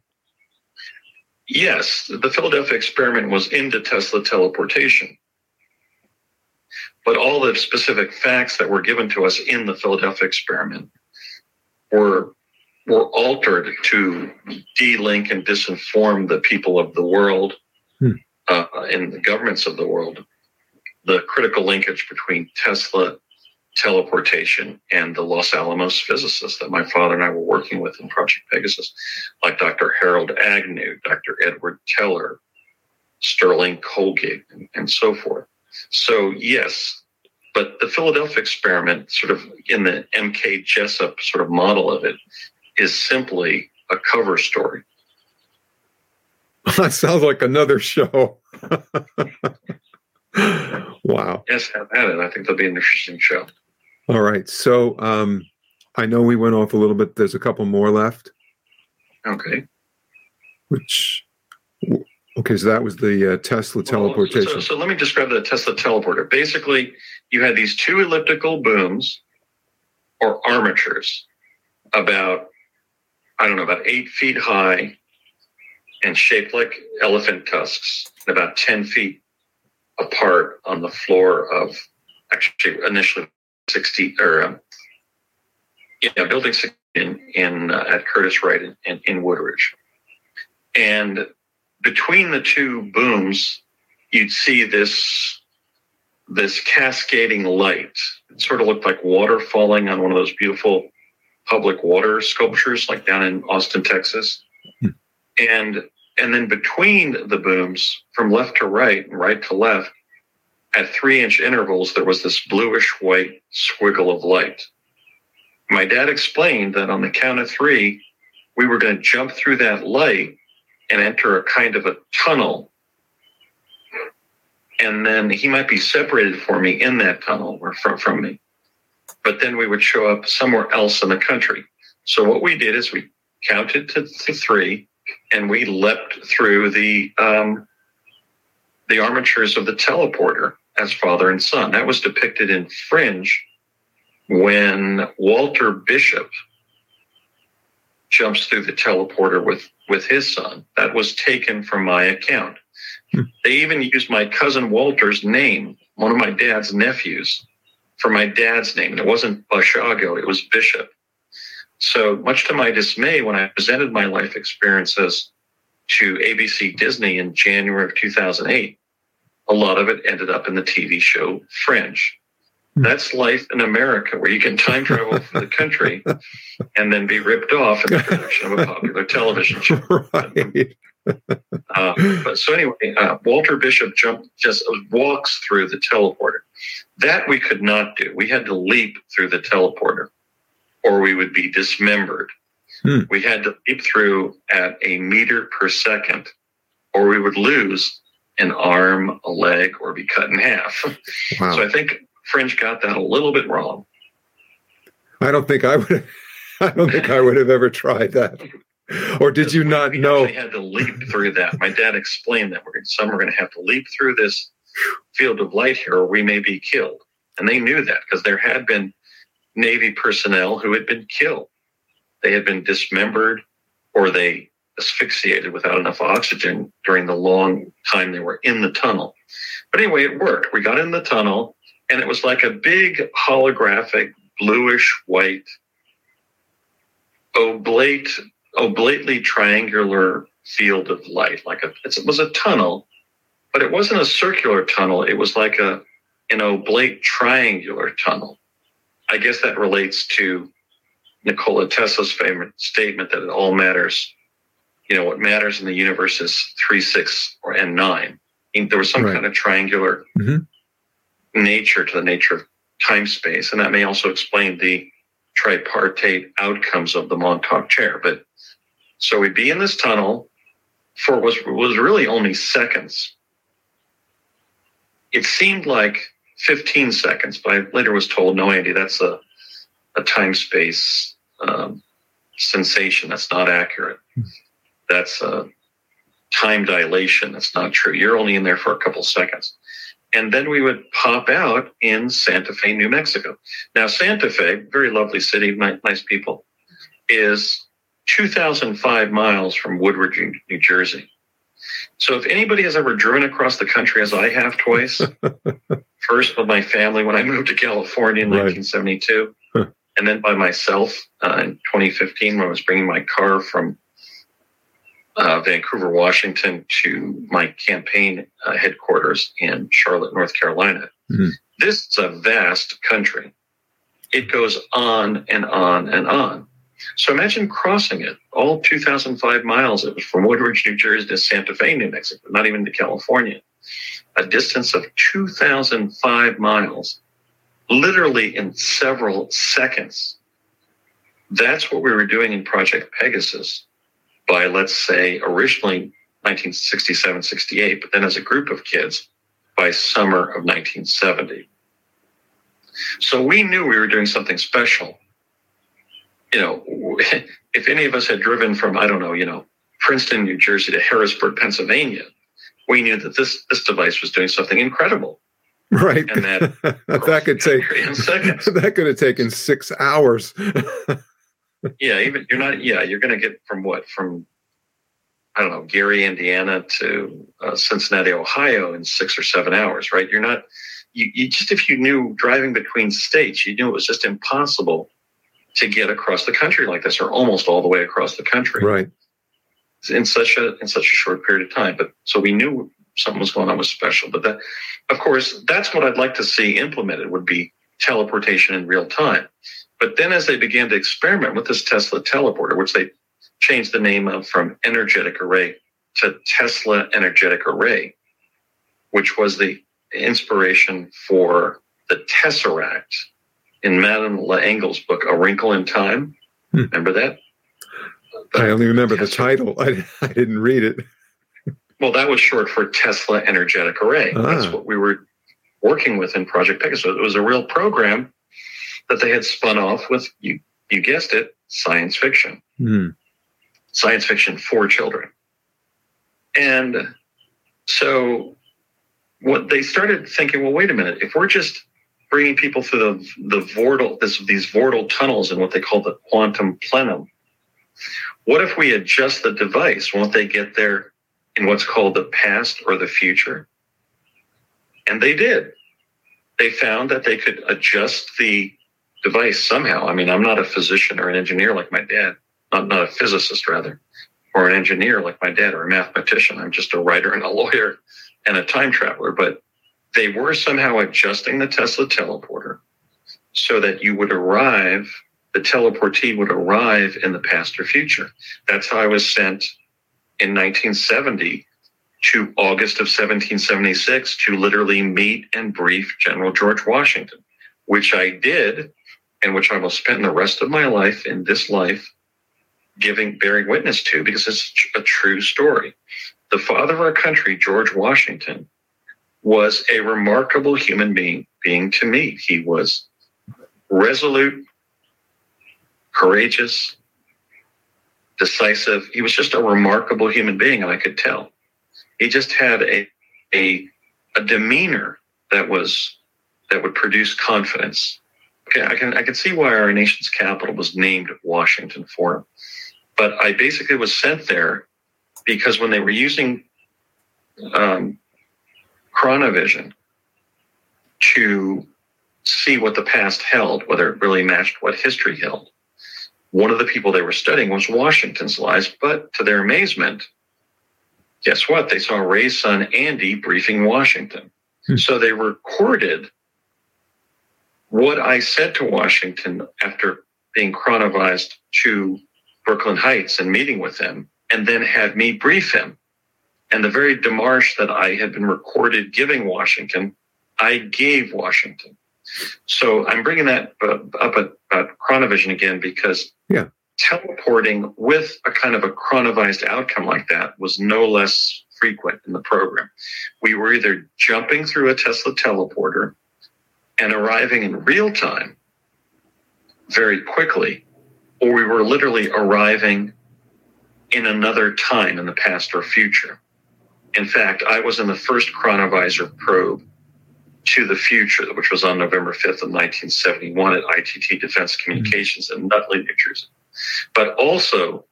Yes, the Philadelphia experiment was into Tesla teleportation. But all the specific facts that were given to us in the Philadelphia experiment were were altered to de-link and disinform the people of the world hmm. uh, and the governments of the world. The critical linkage between Tesla teleportation and the Los Alamos physicists that my father and I were working with in Project Pegasus, like Dr. Harold Agnew, Dr. Edward Teller, Sterling Colgate, and, and so forth. So, yes, but the Philadelphia experiment, sort of in the MK Jessup sort of model of it, is simply a cover story. That sounds like another show. Wow. Yes, have at it. I think that'll be an interesting show. All right. So um, I know we went off a little bit. There's a couple more left. Okay. Which, okay, so that was the uh, Tesla teleportation. Well, so, so let me describe the Tesla teleporter. Basically, you had these two elliptical booms or armatures about, I don't know, about eight feet high and shaped like elephant tusks, and about 10 feet apart on the floor of actually initially 60 or um, yeah, building in in uh, at Curtiss-Wright in, in, in Woodridge, and between the two booms, you'd see this this cascading light. It sort of looked like water falling on one of those beautiful public water sculptures, like down in Austin, Texas, hmm. and and then between the booms, from left to right and right to left, at three inch intervals, there was this bluish white squiggle of light. My dad explained that on the count of three, we were going to jump through that light and enter a kind of a tunnel. And then he might be separated for me in that tunnel or from, from me. But then we would show up somewhere else in the country. So what we did is we counted to, to three and we leapt through the um, the armatures of the teleporter as father and son. That was depicted in Fringe when Walter Bishop jumps through the teleporter with with his son. That was taken from my account. Hmm. They even used my cousin Walter's name, one of my dad's nephews, for my dad's name. And It wasn't Basiago, it was Bishop. So, much to my dismay, when I presented my life experiences to ABC Disney in January of 2008, a lot of it ended up in the TV show Fringe. That's life in America, where you can time travel through the country and then be ripped off in the production of a popular television show. Right. uh, but so anyway, uh, Walter Bishop jumped just walks through the teleporter. That we could not do. We had to leap through the teleporter or we would be dismembered. Hmm. We had to leap through at a meter per second, or we would lose an arm, a leg, or be cut in half. Wow. So I think Fringe got that a little bit wrong. I don't think I would. I don't think I would have ever tried that. Or did you not know? We had to leap through that. My dad explained that we're some are going to have to leap through this field of light here, or we may be killed. And they knew that because there had been Navy personnel who had been killed. They had been dismembered or they asphyxiated without enough oxygen during the long time they were in the tunnel. But anyway, it worked. We got in the tunnel and it was like a big holographic bluish white oblate oblately triangular field of light like a it was a tunnel but it wasn't a circular tunnel it was like a an oblate triangular tunnel I guess that relates to Nikola Tesla's famous statement that it all matters. You know, what matters in the universe is three, six, or and nine. there was some right. kind of triangular mm-hmm. nature to the nature of time space, and that may also explain the tripartite outcomes of the Montauk chair. But so we'd be in this tunnel for was was really only seconds. It seemed like 15 seconds, but I later was told, no, Andy, that's a, a time space um, sensation. That's not accurate. That's a time dilation. That's not true. You're only in there for a couple seconds. And then we would pop out in Santa Fe, New Mexico. Now, Santa Fe, very lovely city, nice people, is 2,005 miles from Woodward, New Jersey. So if anybody has ever driven across the country as I have twice, first with my family when I moved to California in right. 1972, and then by myself uh, in 2015 when I was bringing my car from uh, Vancouver, Washington to my campaign uh, headquarters in Charlotte, North Carolina. Mm-hmm. This is a vast country. It goes on and on and on. So imagine crossing it all 2,005 miles. It was from Woodridge, New Jersey to Santa Fe, New Mexico, not even to California. A distance of 2,005 miles, literally in several seconds. That's what we were doing in Project Pegasus by, let's say, originally 1967, 68, but then as a group of kids by summer of 1970. So we knew we were doing something special. You know, if any of us had driven from, I don't know, you know, Princeton, New Jersey to Harrisburg, Pennsylvania, we knew that this this device was doing something incredible. Right. And that that could take that could have taken six hours. Yeah, even you're not yeah, you're gonna get from what? From I don't know, Gary, Indiana to uh, Cincinnati, Ohio in six or seven hours, right? You're not, you, you just, if you knew driving between states, you knew it was just impossible to get across the country like this or almost all the way across the country. Right. In such a, in such a short period of time. But so we knew something was going on was special. But that, of course, that's what I'd like to see implemented would be teleportation in real time. But then as they began to experiment with this Tesla teleporter, which they changed the name of from energetic array to Tesla energetic array, which was the inspiration for the Tesseract in Madeleine L'Engle's book, A Wrinkle in Time. Hmm. Remember that? The I only remember the title. I, I didn't read it. Well, that was short for Tesla Energetic Array. Ah. That's what we were working with in Project Pegasus. It was a real program that they had spun off with, you, you guessed it, science fiction. Hmm science fiction for children. And so what they started thinking, well, wait a minute, if we're just bringing people through the, the vortal, this, these vortal tunnels in what they call the quantum plenum, what if we adjust the device? Won't they get there in what's called the past or the future? And they did. They found that they could adjust the device somehow. I mean, I'm not a physician or an engineer like my dad, not, not a physicist rather, or an engineer like my dad or a mathematician. I'm just a writer and a lawyer and a time traveler. But they were somehow adjusting the Tesla teleporter so that you would arrive, the teleportee would arrive in the past or future. That's how I was sent in 1970 to August of 1776 to literally meet and brief General George Washington, which I did and which I will spend the rest of my life in this life giving bearing witness to because it's a true story. The father of our country, George Washington, was a remarkable human being being to me. He was resolute, courageous, decisive. He was just a remarkable human being, and I could tell. He just had a a, a demeanor that was that would produce confidence. I can I can see why our nation's capital was named Washington for him. But I basically was sent there because when they were using um, chronovision to see what the past held, whether it really matched what history held, one of the people they were studying was Washington's lives. But to their amazement, guess what? They saw Ray's son Andy briefing Washington. Hmm. So they recorded what I said to Washington after being chronovized to Brooklyn Heights and meeting with him, and then had me brief him. And the very demarche that I had been recorded giving Washington, I gave Washington. So I'm bringing that up about chronovision again because yeah. teleporting with a kind of a chronovized outcome like that was no less frequent in the program. We were either jumping through a Tesla teleporter and arriving in real time very quickly or we were literally arriving in another time in the past or future. In fact, I was in the first chronovisor probe to the future, which was on November 5th of 1971 at ITT Defense Communications in Nutley, New Jersey. But also,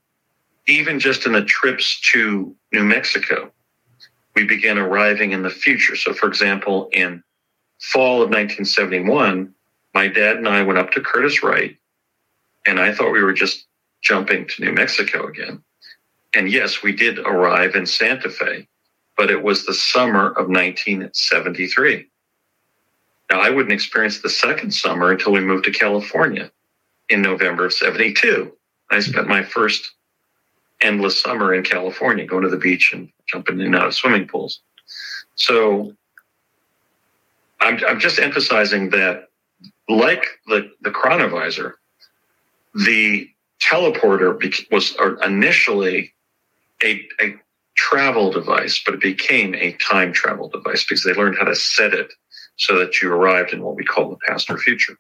even just in the trips to New Mexico, we began arriving in the future. So, for example, in fall of 1971, my dad and I went up to Curtiss-Wright, and I thought we were just jumping to New Mexico again. And yes, we did arrive in Santa Fe, but it was the summer of 1973. Now, I wouldn't experience the second summer until we moved to California in November of 72. I spent my first endless summer in California, going to the beach and jumping in and out of swimming pools. So I'm, I'm just emphasizing that, like the, the chronovisor, the teleporter was initially a, a travel device, but it became a time travel device because they learned how to set it so that you arrived in what we call the past or future.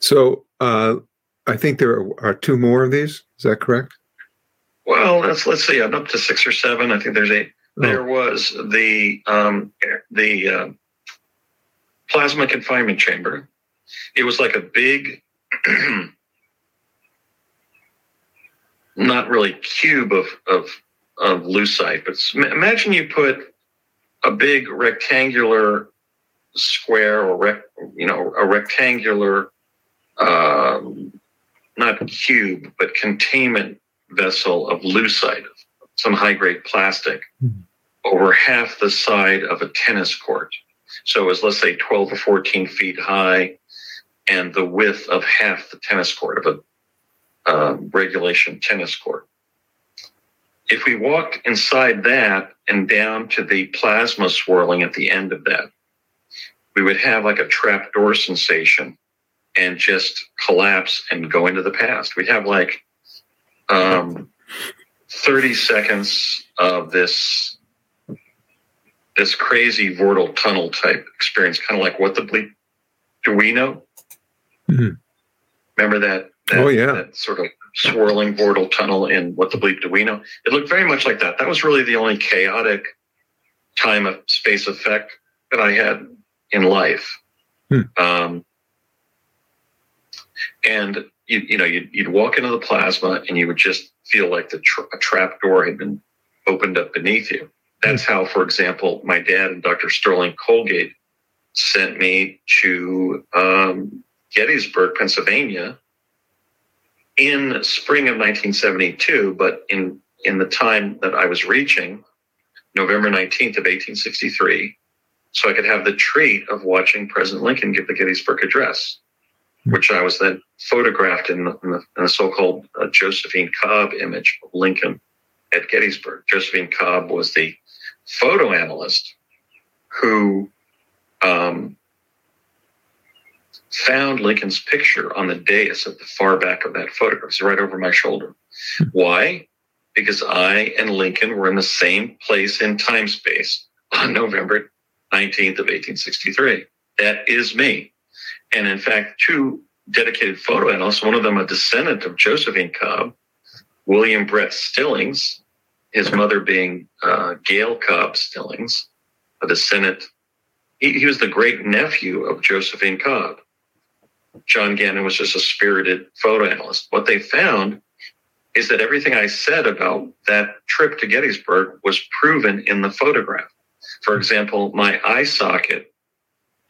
So uh, I think there are two more of these. Is that correct? Well, let's let's see. I'm up to six or seven. I think there's eight. Oh. There was the um, the uh, plasma confinement chamber. It was like a big, not really cube of of of lucite, but imagine you put a big rectangular square or rec, you know a rectangular um, not cube but containment vessel of lucite some high grade plastic mm-hmm. over half the side of a tennis court so it was let's say 12 or 14 feet high and the width of half the tennis court of a um, regulation tennis court if we walked inside that and down to the plasma swirling at the end of that we would have like a trapdoor sensation and just collapse and go into the past. We'd have like um, 30 seconds of this this crazy vortal tunnel type experience, kind of like what the bleep do we know? Mm-hmm. Remember that, that? Oh yeah, that sort of swirling vortal tunnel in what the bleep do we know? It looked very much like that. That was really the only chaotic time of space effect that I had in life. Hmm. Um, and you, you know, you'd, you'd, walk into the plasma and you would just feel like the tra- a trap door had been opened up beneath you. That's how, for example, my dad and Dr. Sterling Colgate sent me to um, Gettysburg, Pennsylvania in spring of 1972, but in, in the time that I was reaching, November 19th of 1863, so I could have the treat of watching President Lincoln give the Gettysburg Address, which I was then photographed in the, in the, in the so-called uh, Josephine Cobb image of Lincoln at Gettysburg. Josephine Cobb was the photo analyst who um, found Lincoln's picture on the dais at the far back of that photograph. It's right over my shoulder. Why? Because I and Lincoln were in the same place in time space on November 19th of 1863. That is me. And in fact, two dedicated photo analysts, one of them a descendant of Josephine Cobb, William Brett Stillings, his mother being uh, Gail Cobb Stillings, a descendant. He, he was the great nephew of Josephine Cobb. John Gannon was just a spirited photo analyst. What they found is that everything I said about that trip to Gettysburg was proven in the photograph. For example, my eye socket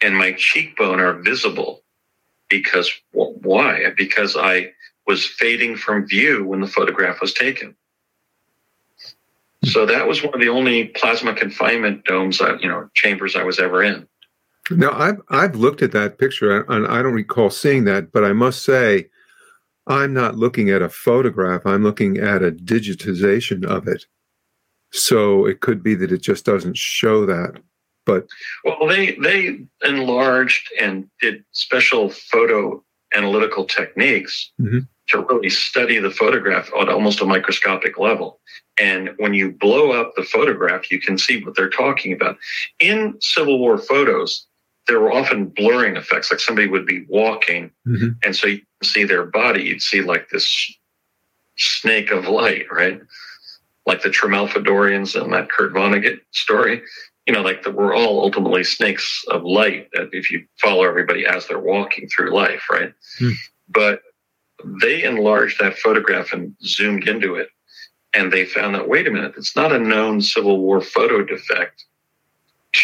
and my cheekbone are visible because why? Because I was fading from view when the photograph was taken. So that was one of the only plasma confinement domes, I, you know, chambers I was ever in. Now I've I've looked at that picture and I don't recall seeing that, but I must say, I'm not looking at a photograph. I'm looking at a digitization of it. So it could be that it just doesn't show that. But well, they they enlarged and did special photo analytical techniques mm-hmm. To really study the photograph at almost a microscopic level. And when you blow up the photograph, you can see what they're talking about. In Civil War photos, there were often blurring effects, like somebody would be walking, mm-hmm. and so you see their body. You'd see like this snake of light, right? like the Tralfamadorians and that Kurt Vonnegut story. You know, like the, we're all ultimately snakes of light if you follow everybody as they're walking through life, right? Hmm. But they enlarged that photograph and zoomed into it. And they found that, wait a minute, it's not a known Civil War photo defect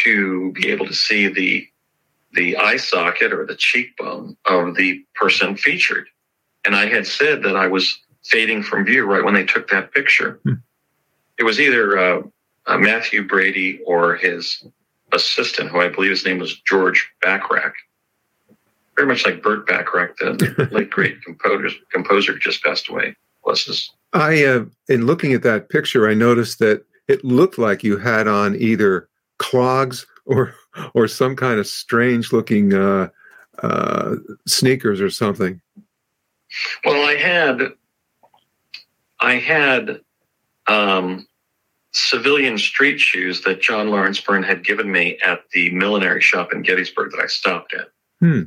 to be able to see the the eye socket or the cheekbone of the person featured. And I had said that I was fading from view right when they took that picture. Hmm it was either uh, uh, Mathew Brady or his assistant, who I believe his name was George Bacharach. Very much like Burt Bacharach, the late great composer, composer just passed away. Bless his. I, uh, in looking at that picture, I noticed that it looked like you had on either clogs or or some kind of strange looking uh, uh, sneakers or something. Well, I had I had um, civilian street shoes that John Lawrence Byrne had given me at the millinery shop in Gettysburg that I stopped at. Hmm.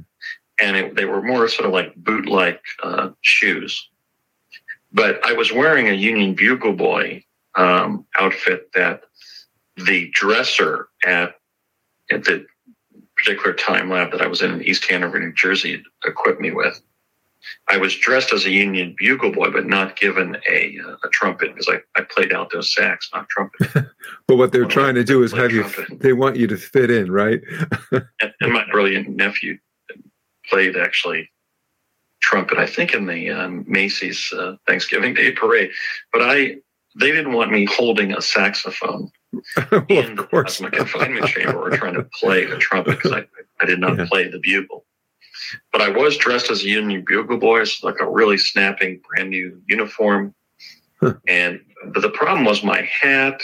And it, they were more sort of like boot like uh, shoes. But I was wearing a Union Bugle Boy um, outfit that the dresser at, at the particular time lab that I was in in East Hanover, New Jersey, equipped me with. I was dressed as a Union bugle boy, but not given a, uh, a trumpet because I, I played alto sax, not trumpet. but what they're trying to do is have you, they want you to fit in, right? and, and, my brilliant nephew played actually trumpet, I think in the um, Macy's uh, Thanksgiving Day parade. But I, they didn't want me holding a saxophone well, in the plasma confinement chamber or trying to play the trumpet because I, I did not yeah. play the bugle. But I was dressed as a Union Bugle Boy, so like a really snapping brand new uniform. Huh. And but the problem was my hat,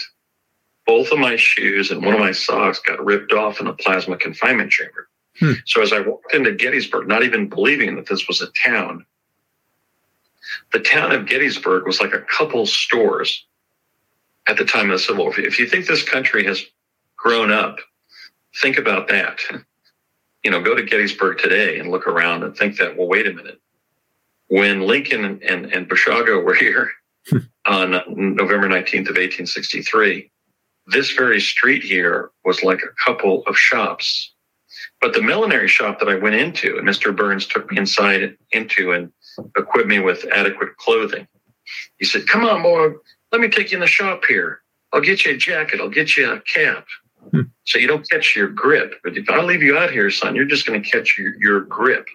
both of my shoes, and one of my socks got ripped off in the plasma confinement chamber. Hmm. So as I walked into Gettysburg, not even believing that this was a town, the town of Gettysburg was like a couple stores at the time of the Civil War. If you think this country has grown up, think about that. You know, go to Gettysburg today and look around and think that, well, wait a minute. When Lincoln and, and, and Basiago were here on November 19th of 1863, this very street here was like a couple of shops. But the millinery shop that I went into, and Mr. Burns took me inside into and equipped me with adequate clothing. He said, Come on, boy, let me take you in the shop here. I'll get you a jacket. I'll get you a cap. Hmm. So you don't catch your grip. But if I leave you out here, son, you're just going to catch your, your grip.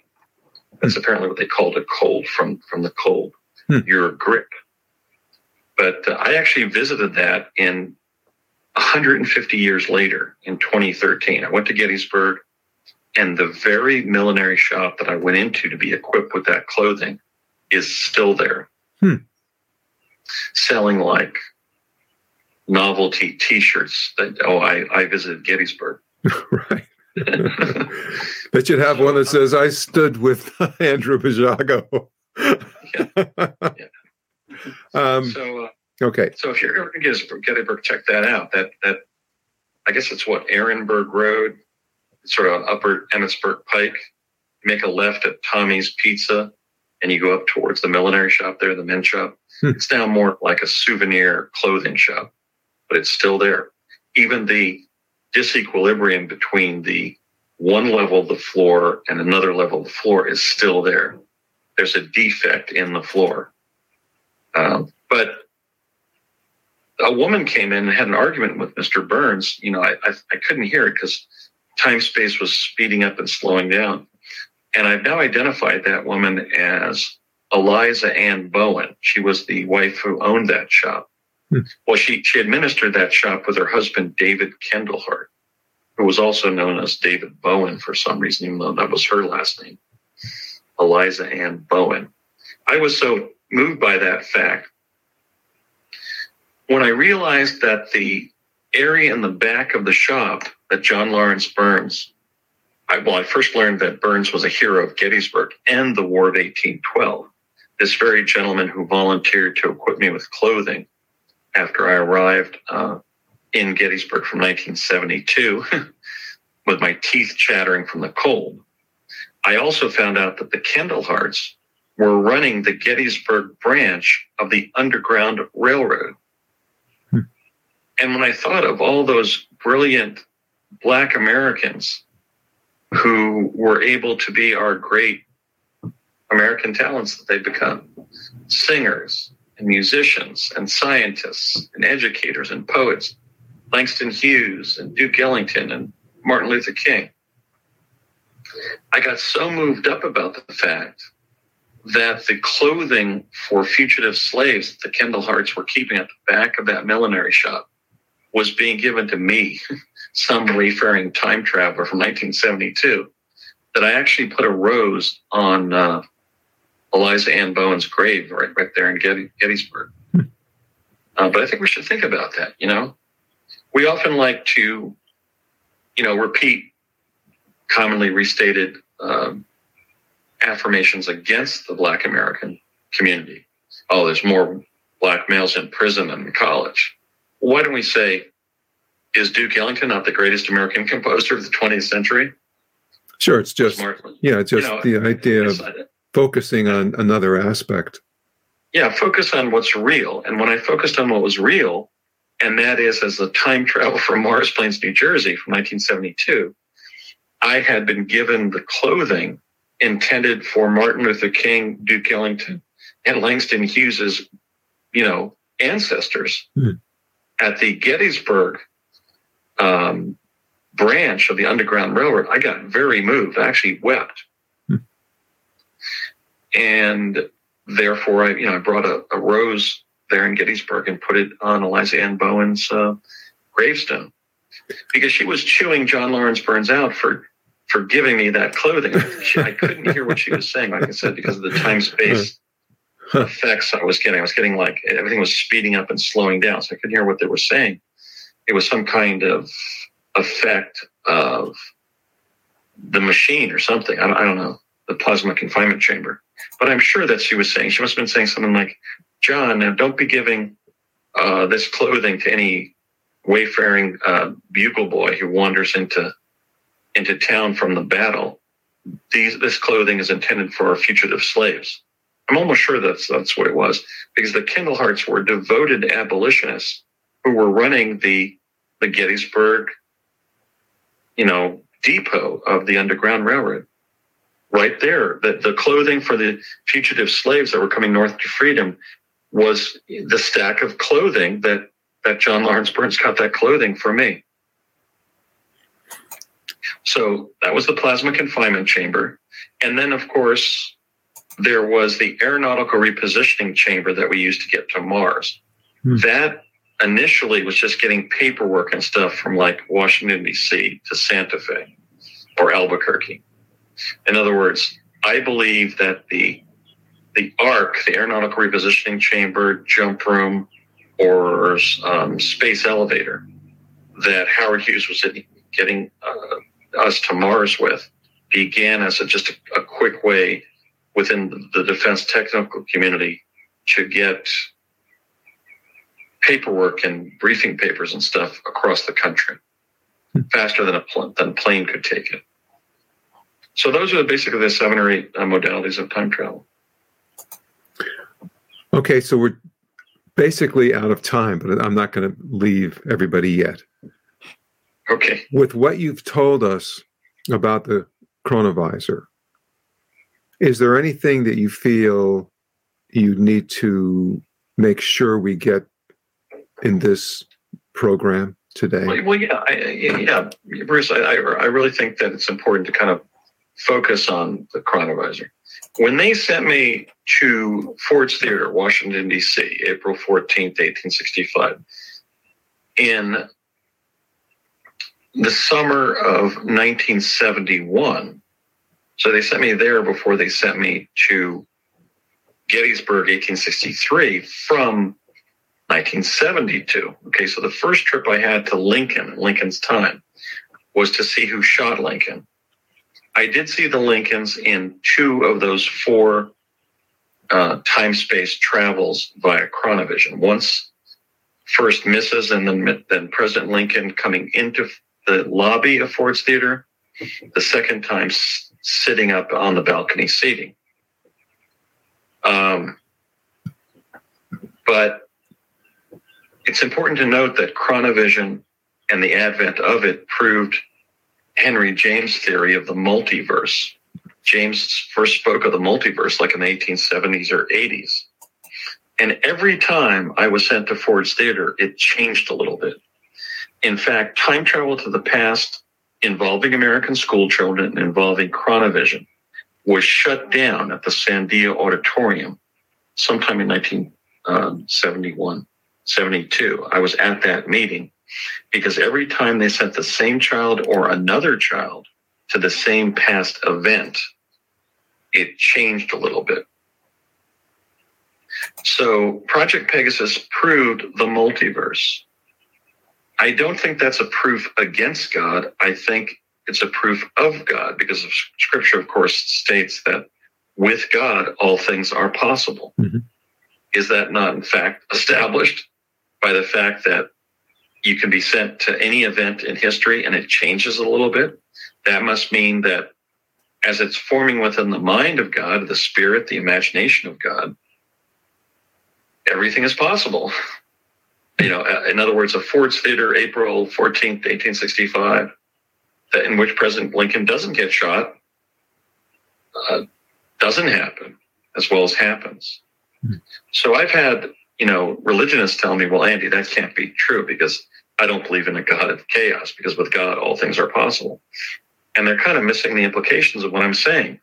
That's apparently what they called a cold from, from the cold, hmm. your grip. But uh, I actually visited that in 150 years later in 2013. I went to Gettysburg, and the very millinery shop that I went into to be equipped with that clothing is still there. Hmm selling like novelty T-shirts. That oh, I I visited Gettysburg. right. they should have one that says "I stood with Andrew Basiago." yeah. yeah. Um, so uh, okay. So if you're ever in Gettysburg, Gettysburg, check that out. That that I guess it's what Ehrenberg Road, sort of Upper Emmitsburg Pike. make a left at Tommy's Pizza, and you go up towards the millinery shop there, the men's shop. Hmm. It's now more like a souvenir clothing shop, but it's still there. Even the disequilibrium between the one level of the floor and another level of the floor is still there. There's a defect in the floor. Um, but a woman came in and had an argument with Mr. Burns. You know, I, I, I couldn't hear it because time space was speeding up and slowing down. And I've now identified that woman as Eliza Ann Bowen. She was the wife who owned that shop. Hmm. Well, she, she administered that shop with her husband, David Kendlehart, who was also known as David Bowen for some reason, even though that was her last name, Eliza Ann Bowen. I was so moved by that fact. When I realized that the area in the back of the shop that John Lawrence Burns, I, well, I first learned that Burns was a hero of Gettysburg and the War of 1812 this very gentleman who volunteered to equip me with clothing after I arrived uh, in Gettysburg from 1972 with my teeth chattering from the cold. I also found out that the Kendleharts were running the Gettysburg branch of the Underground Railroad. And when I thought of all those brilliant Black Americans who were able to be our great American talents that they've become singers and musicians and scientists and educators and poets, Langston Hughes and Duke Ellington and Martin Luther King. I got so moved up about the fact that the clothing for fugitive slaves that the Kendleharts were keeping at the back of that millinery shop was being given to me, some wayfaring time traveler from 1972, that I actually put a rose on uh, Eliza Ann Bowen's grave right, right there in Gettysburg. Hmm. Uh, but I think we should think about that. You know, we often like to, you know, repeat commonly restated um, affirmations against the Black American community. Oh, there's more Black males in prison than in college. Why don't we say, is Duke Ellington not the greatest American composer of the 20th century? Sure, it's just yeah, it's just you know, the idea of focusing on another aspect. Yeah, focus on what's real. And when I focused on what was real, and that is as the time travel from Morris Plains, New Jersey from 1972, I had been given the clothing intended for Martin Luther King, Duke Ellington, and Langston Hughes's, you know, ancestors hmm. At the Gettysburg um, branch of the Underground Railroad. I got very moved. I actually wept, hmm. and therefore, I you know I brought a, a, rose there in Gettysburg and put it on Eliza Ann Bowen's uh, gravestone because she was chewing John Lawrence Burns out for for giving me that clothing. I couldn't hear what she was saying, like I said, because of the time space effects I was getting. I was getting like everything was speeding up and slowing down, so I couldn't hear what they were saying. It was some kind of effect of the machine or something. I don't, I don't know the plasma confinement chamber, but I'm sure that she was saying she must have been saying something like, "John, now don't be giving uh, this clothing to any wayfaring uh, bugle boy who wanders into into town from the battle, these, this clothing is intended for our fugitive slaves. I'm almost sure that's that's what it was because the Kendleharts were devoted abolitionists who were running the the Gettysburg, you know, depot of the Underground Railroad. Right there, the, the clothing for the fugitive slaves that were coming north to freedom was the stack of clothing that that John Lawrence Burns got that clothing for me. So that was the plasma confinement chamber. And then, of course, there was the aeronautical repositioning chamber that we used to get to Mars. Hmm. That initially was just getting paperwork and stuff from like Washington, D.C. to Santa Fe or Albuquerque. In other words, I believe that the the ARC, the aeronautical repositioning chamber, jump room, or um, space elevator that Howard Hughes was getting uh, us to Mars with began as a, just a, a quick way within the defense technical community to get paperwork and briefing papers and stuff across the country faster than a, pl- than a plane could take it. So those are basically the seven or eight uh, modalities of time travel. Okay, so we're basically out of time, but I'm not going to leave everybody yet. Okay. With what you've told us about the chronovisor, is there anything that you feel you need to make sure we get in this program today? Well, well yeah, I, yeah, Bruce, I, I really think that it's important to kind of focus on the chronovisor. When they sent me to Ford's Theater, Washington, D.C., April 14th, 1865, in the summer of 1971. So they sent me there before they sent me to Gettysburg, 1863, from 1972. Okay, so the first trip I had to Lincoln, Lincoln's time, was to see who shot Lincoln. I did see the Lincolns in two of those four uh, time space travels via chronovision. Once first Mrs. and then, then President Lincoln coming into the lobby of Ford's Theater, the second time sitting up on the balcony seating. Um, but it's important to note that chronovision and the advent of it proved Henry James' theory of the multiverse. James first spoke of the multiverse like in the 1870s or 80s. And every time I was sent to Ford's Theater, it changed a little bit. In fact, time travel to the past involving American school children involving chronovision was shut down at the Sandia Auditorium sometime in 1971, um, 72. I was at that meeting because every time they sent the same child or another child to the same past event, it changed a little bit. So Project Pegasus proved the multiverse. I don't think that's a proof against God. I think it's a proof of God because of scripture, of course, states that with God, all things are possible. Mm-hmm. Is that not, in fact, established by the fact that you can be sent to any event in history and it changes a little bit. That must mean that as it's forming within the mind of God, the spirit, the imagination of God, everything is possible. You know, uh, in other words, a Ford's Theater, April 14th, 1865, in which President Lincoln doesn't get shot, uh, doesn't happen as well as happens. Hmm. So I've had, you know, religionists tell me, well, Andy, that can't be true because I don't believe in a God of chaos because with God, all things are possible. And they're kind of missing the implications of what I'm saying.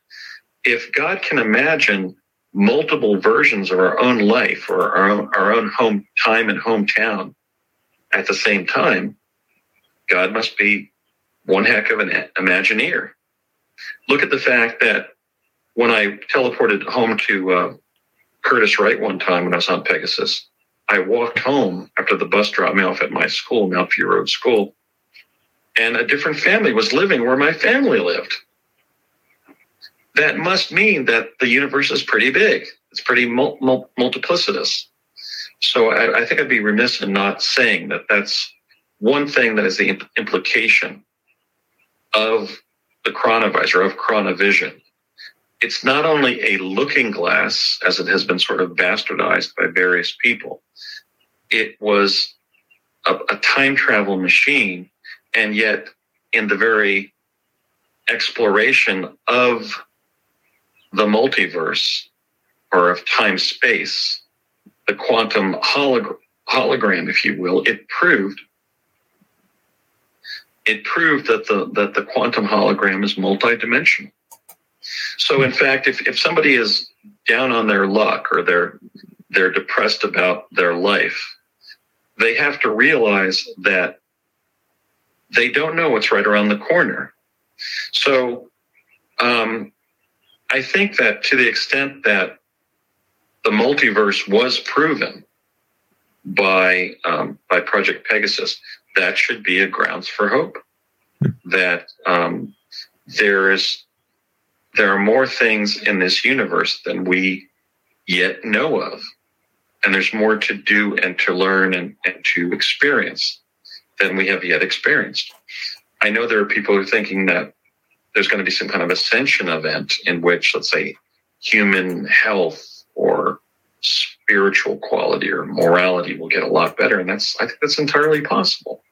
If God can imagine multiple versions of our own life or our own, our own home time and hometown at the same time, God must be one heck of an Imagineer. Look at the fact that when I teleported home to uh, Curtiss-Wright one time when I was on Pegasus, I walked home after the bus dropped me off at my school, Mount View Road School, and a different family was living where my family lived. That must mean that the universe is pretty big. It's pretty mul- mul- multiplicitous. So I, I, think I'd be remiss in not saying that that's one thing that is the imp- implication of the chronovisor, of chronovision. It's not only a looking glass, as it has been sort of bastardized by various people. It was a, a time travel machine and yet, in the very exploration of the multiverse or of time space, the quantum holog- hologram, if you will, it proved it proved that the that the quantum hologram is multidimensional. So in fact, if, if somebody is down on their luck or they're they're depressed about their life, they have to realize that they don't know what's right around the corner. So um, I think that to the extent that the multiverse was proven by um, by Project Pegasus, that should be a grounds for hope. That um, there is there are more things in this universe than we yet know of, and there's more to do and to learn and, and to experience than we have yet experienced. I know there are people who are thinking that there's going to be some kind of ascension event in which, let's say, human health or spiritual quality or morality will get a lot better. And that's, I think that's entirely possible.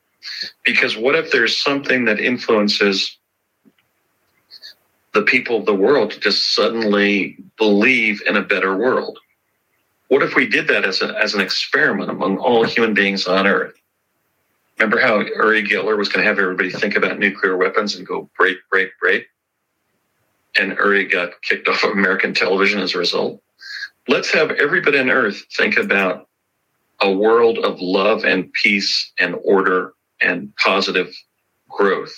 Because what if there's something that influences the people of the world to just suddenly believe in a better world? What if we did that as, a, as an experiment among all human beings on earth? Remember how Uri Geller was going to have everybody think about nuclear weapons and go break, break, break? And Uri got kicked off of American television as a result. Let's have everybody on earth think about a world of love and peace and order and positive growth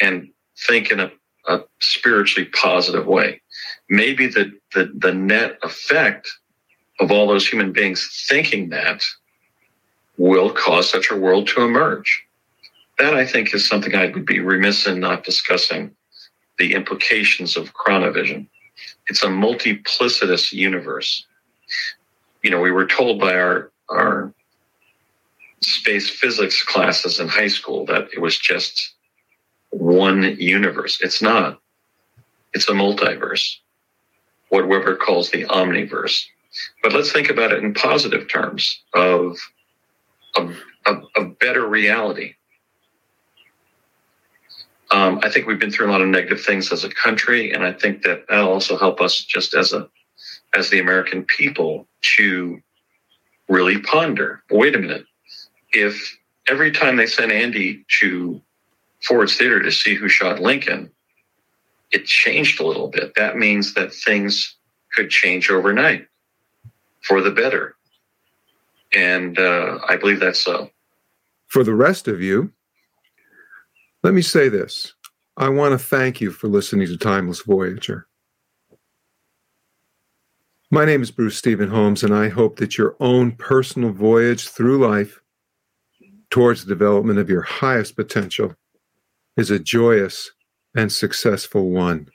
and think in a, a spiritually positive way. Maybe the, the, the net effect of all those human beings thinking that will cause such a world to emerge. That I think is something I would be remiss in not discussing the implications of chronovision. It's a multiplicitous universe. You know, we were told by our, our space physics classes in high school that it was just one universe. It's not. It's a multiverse, what Weber calls the omniverse. But let's think about it in positive terms of a, a, a better reality. Um, I think we've been through a lot of negative things as a country, and I think that that'll also help us just as a as the American people to really ponder. Wait a minute. If every time they sent Andy to Ford's Theater to see who shot Lincoln, it changed a little bit. That means that things could change overnight for the better. And uh, I believe that's so. For the rest of you, let me say this. I want to thank you for listening to Timeless Voyager. My name is Bruce Stephen Holms, and I hope that your own personal voyage through life towards the development of your highest potential is a joyous and successful one.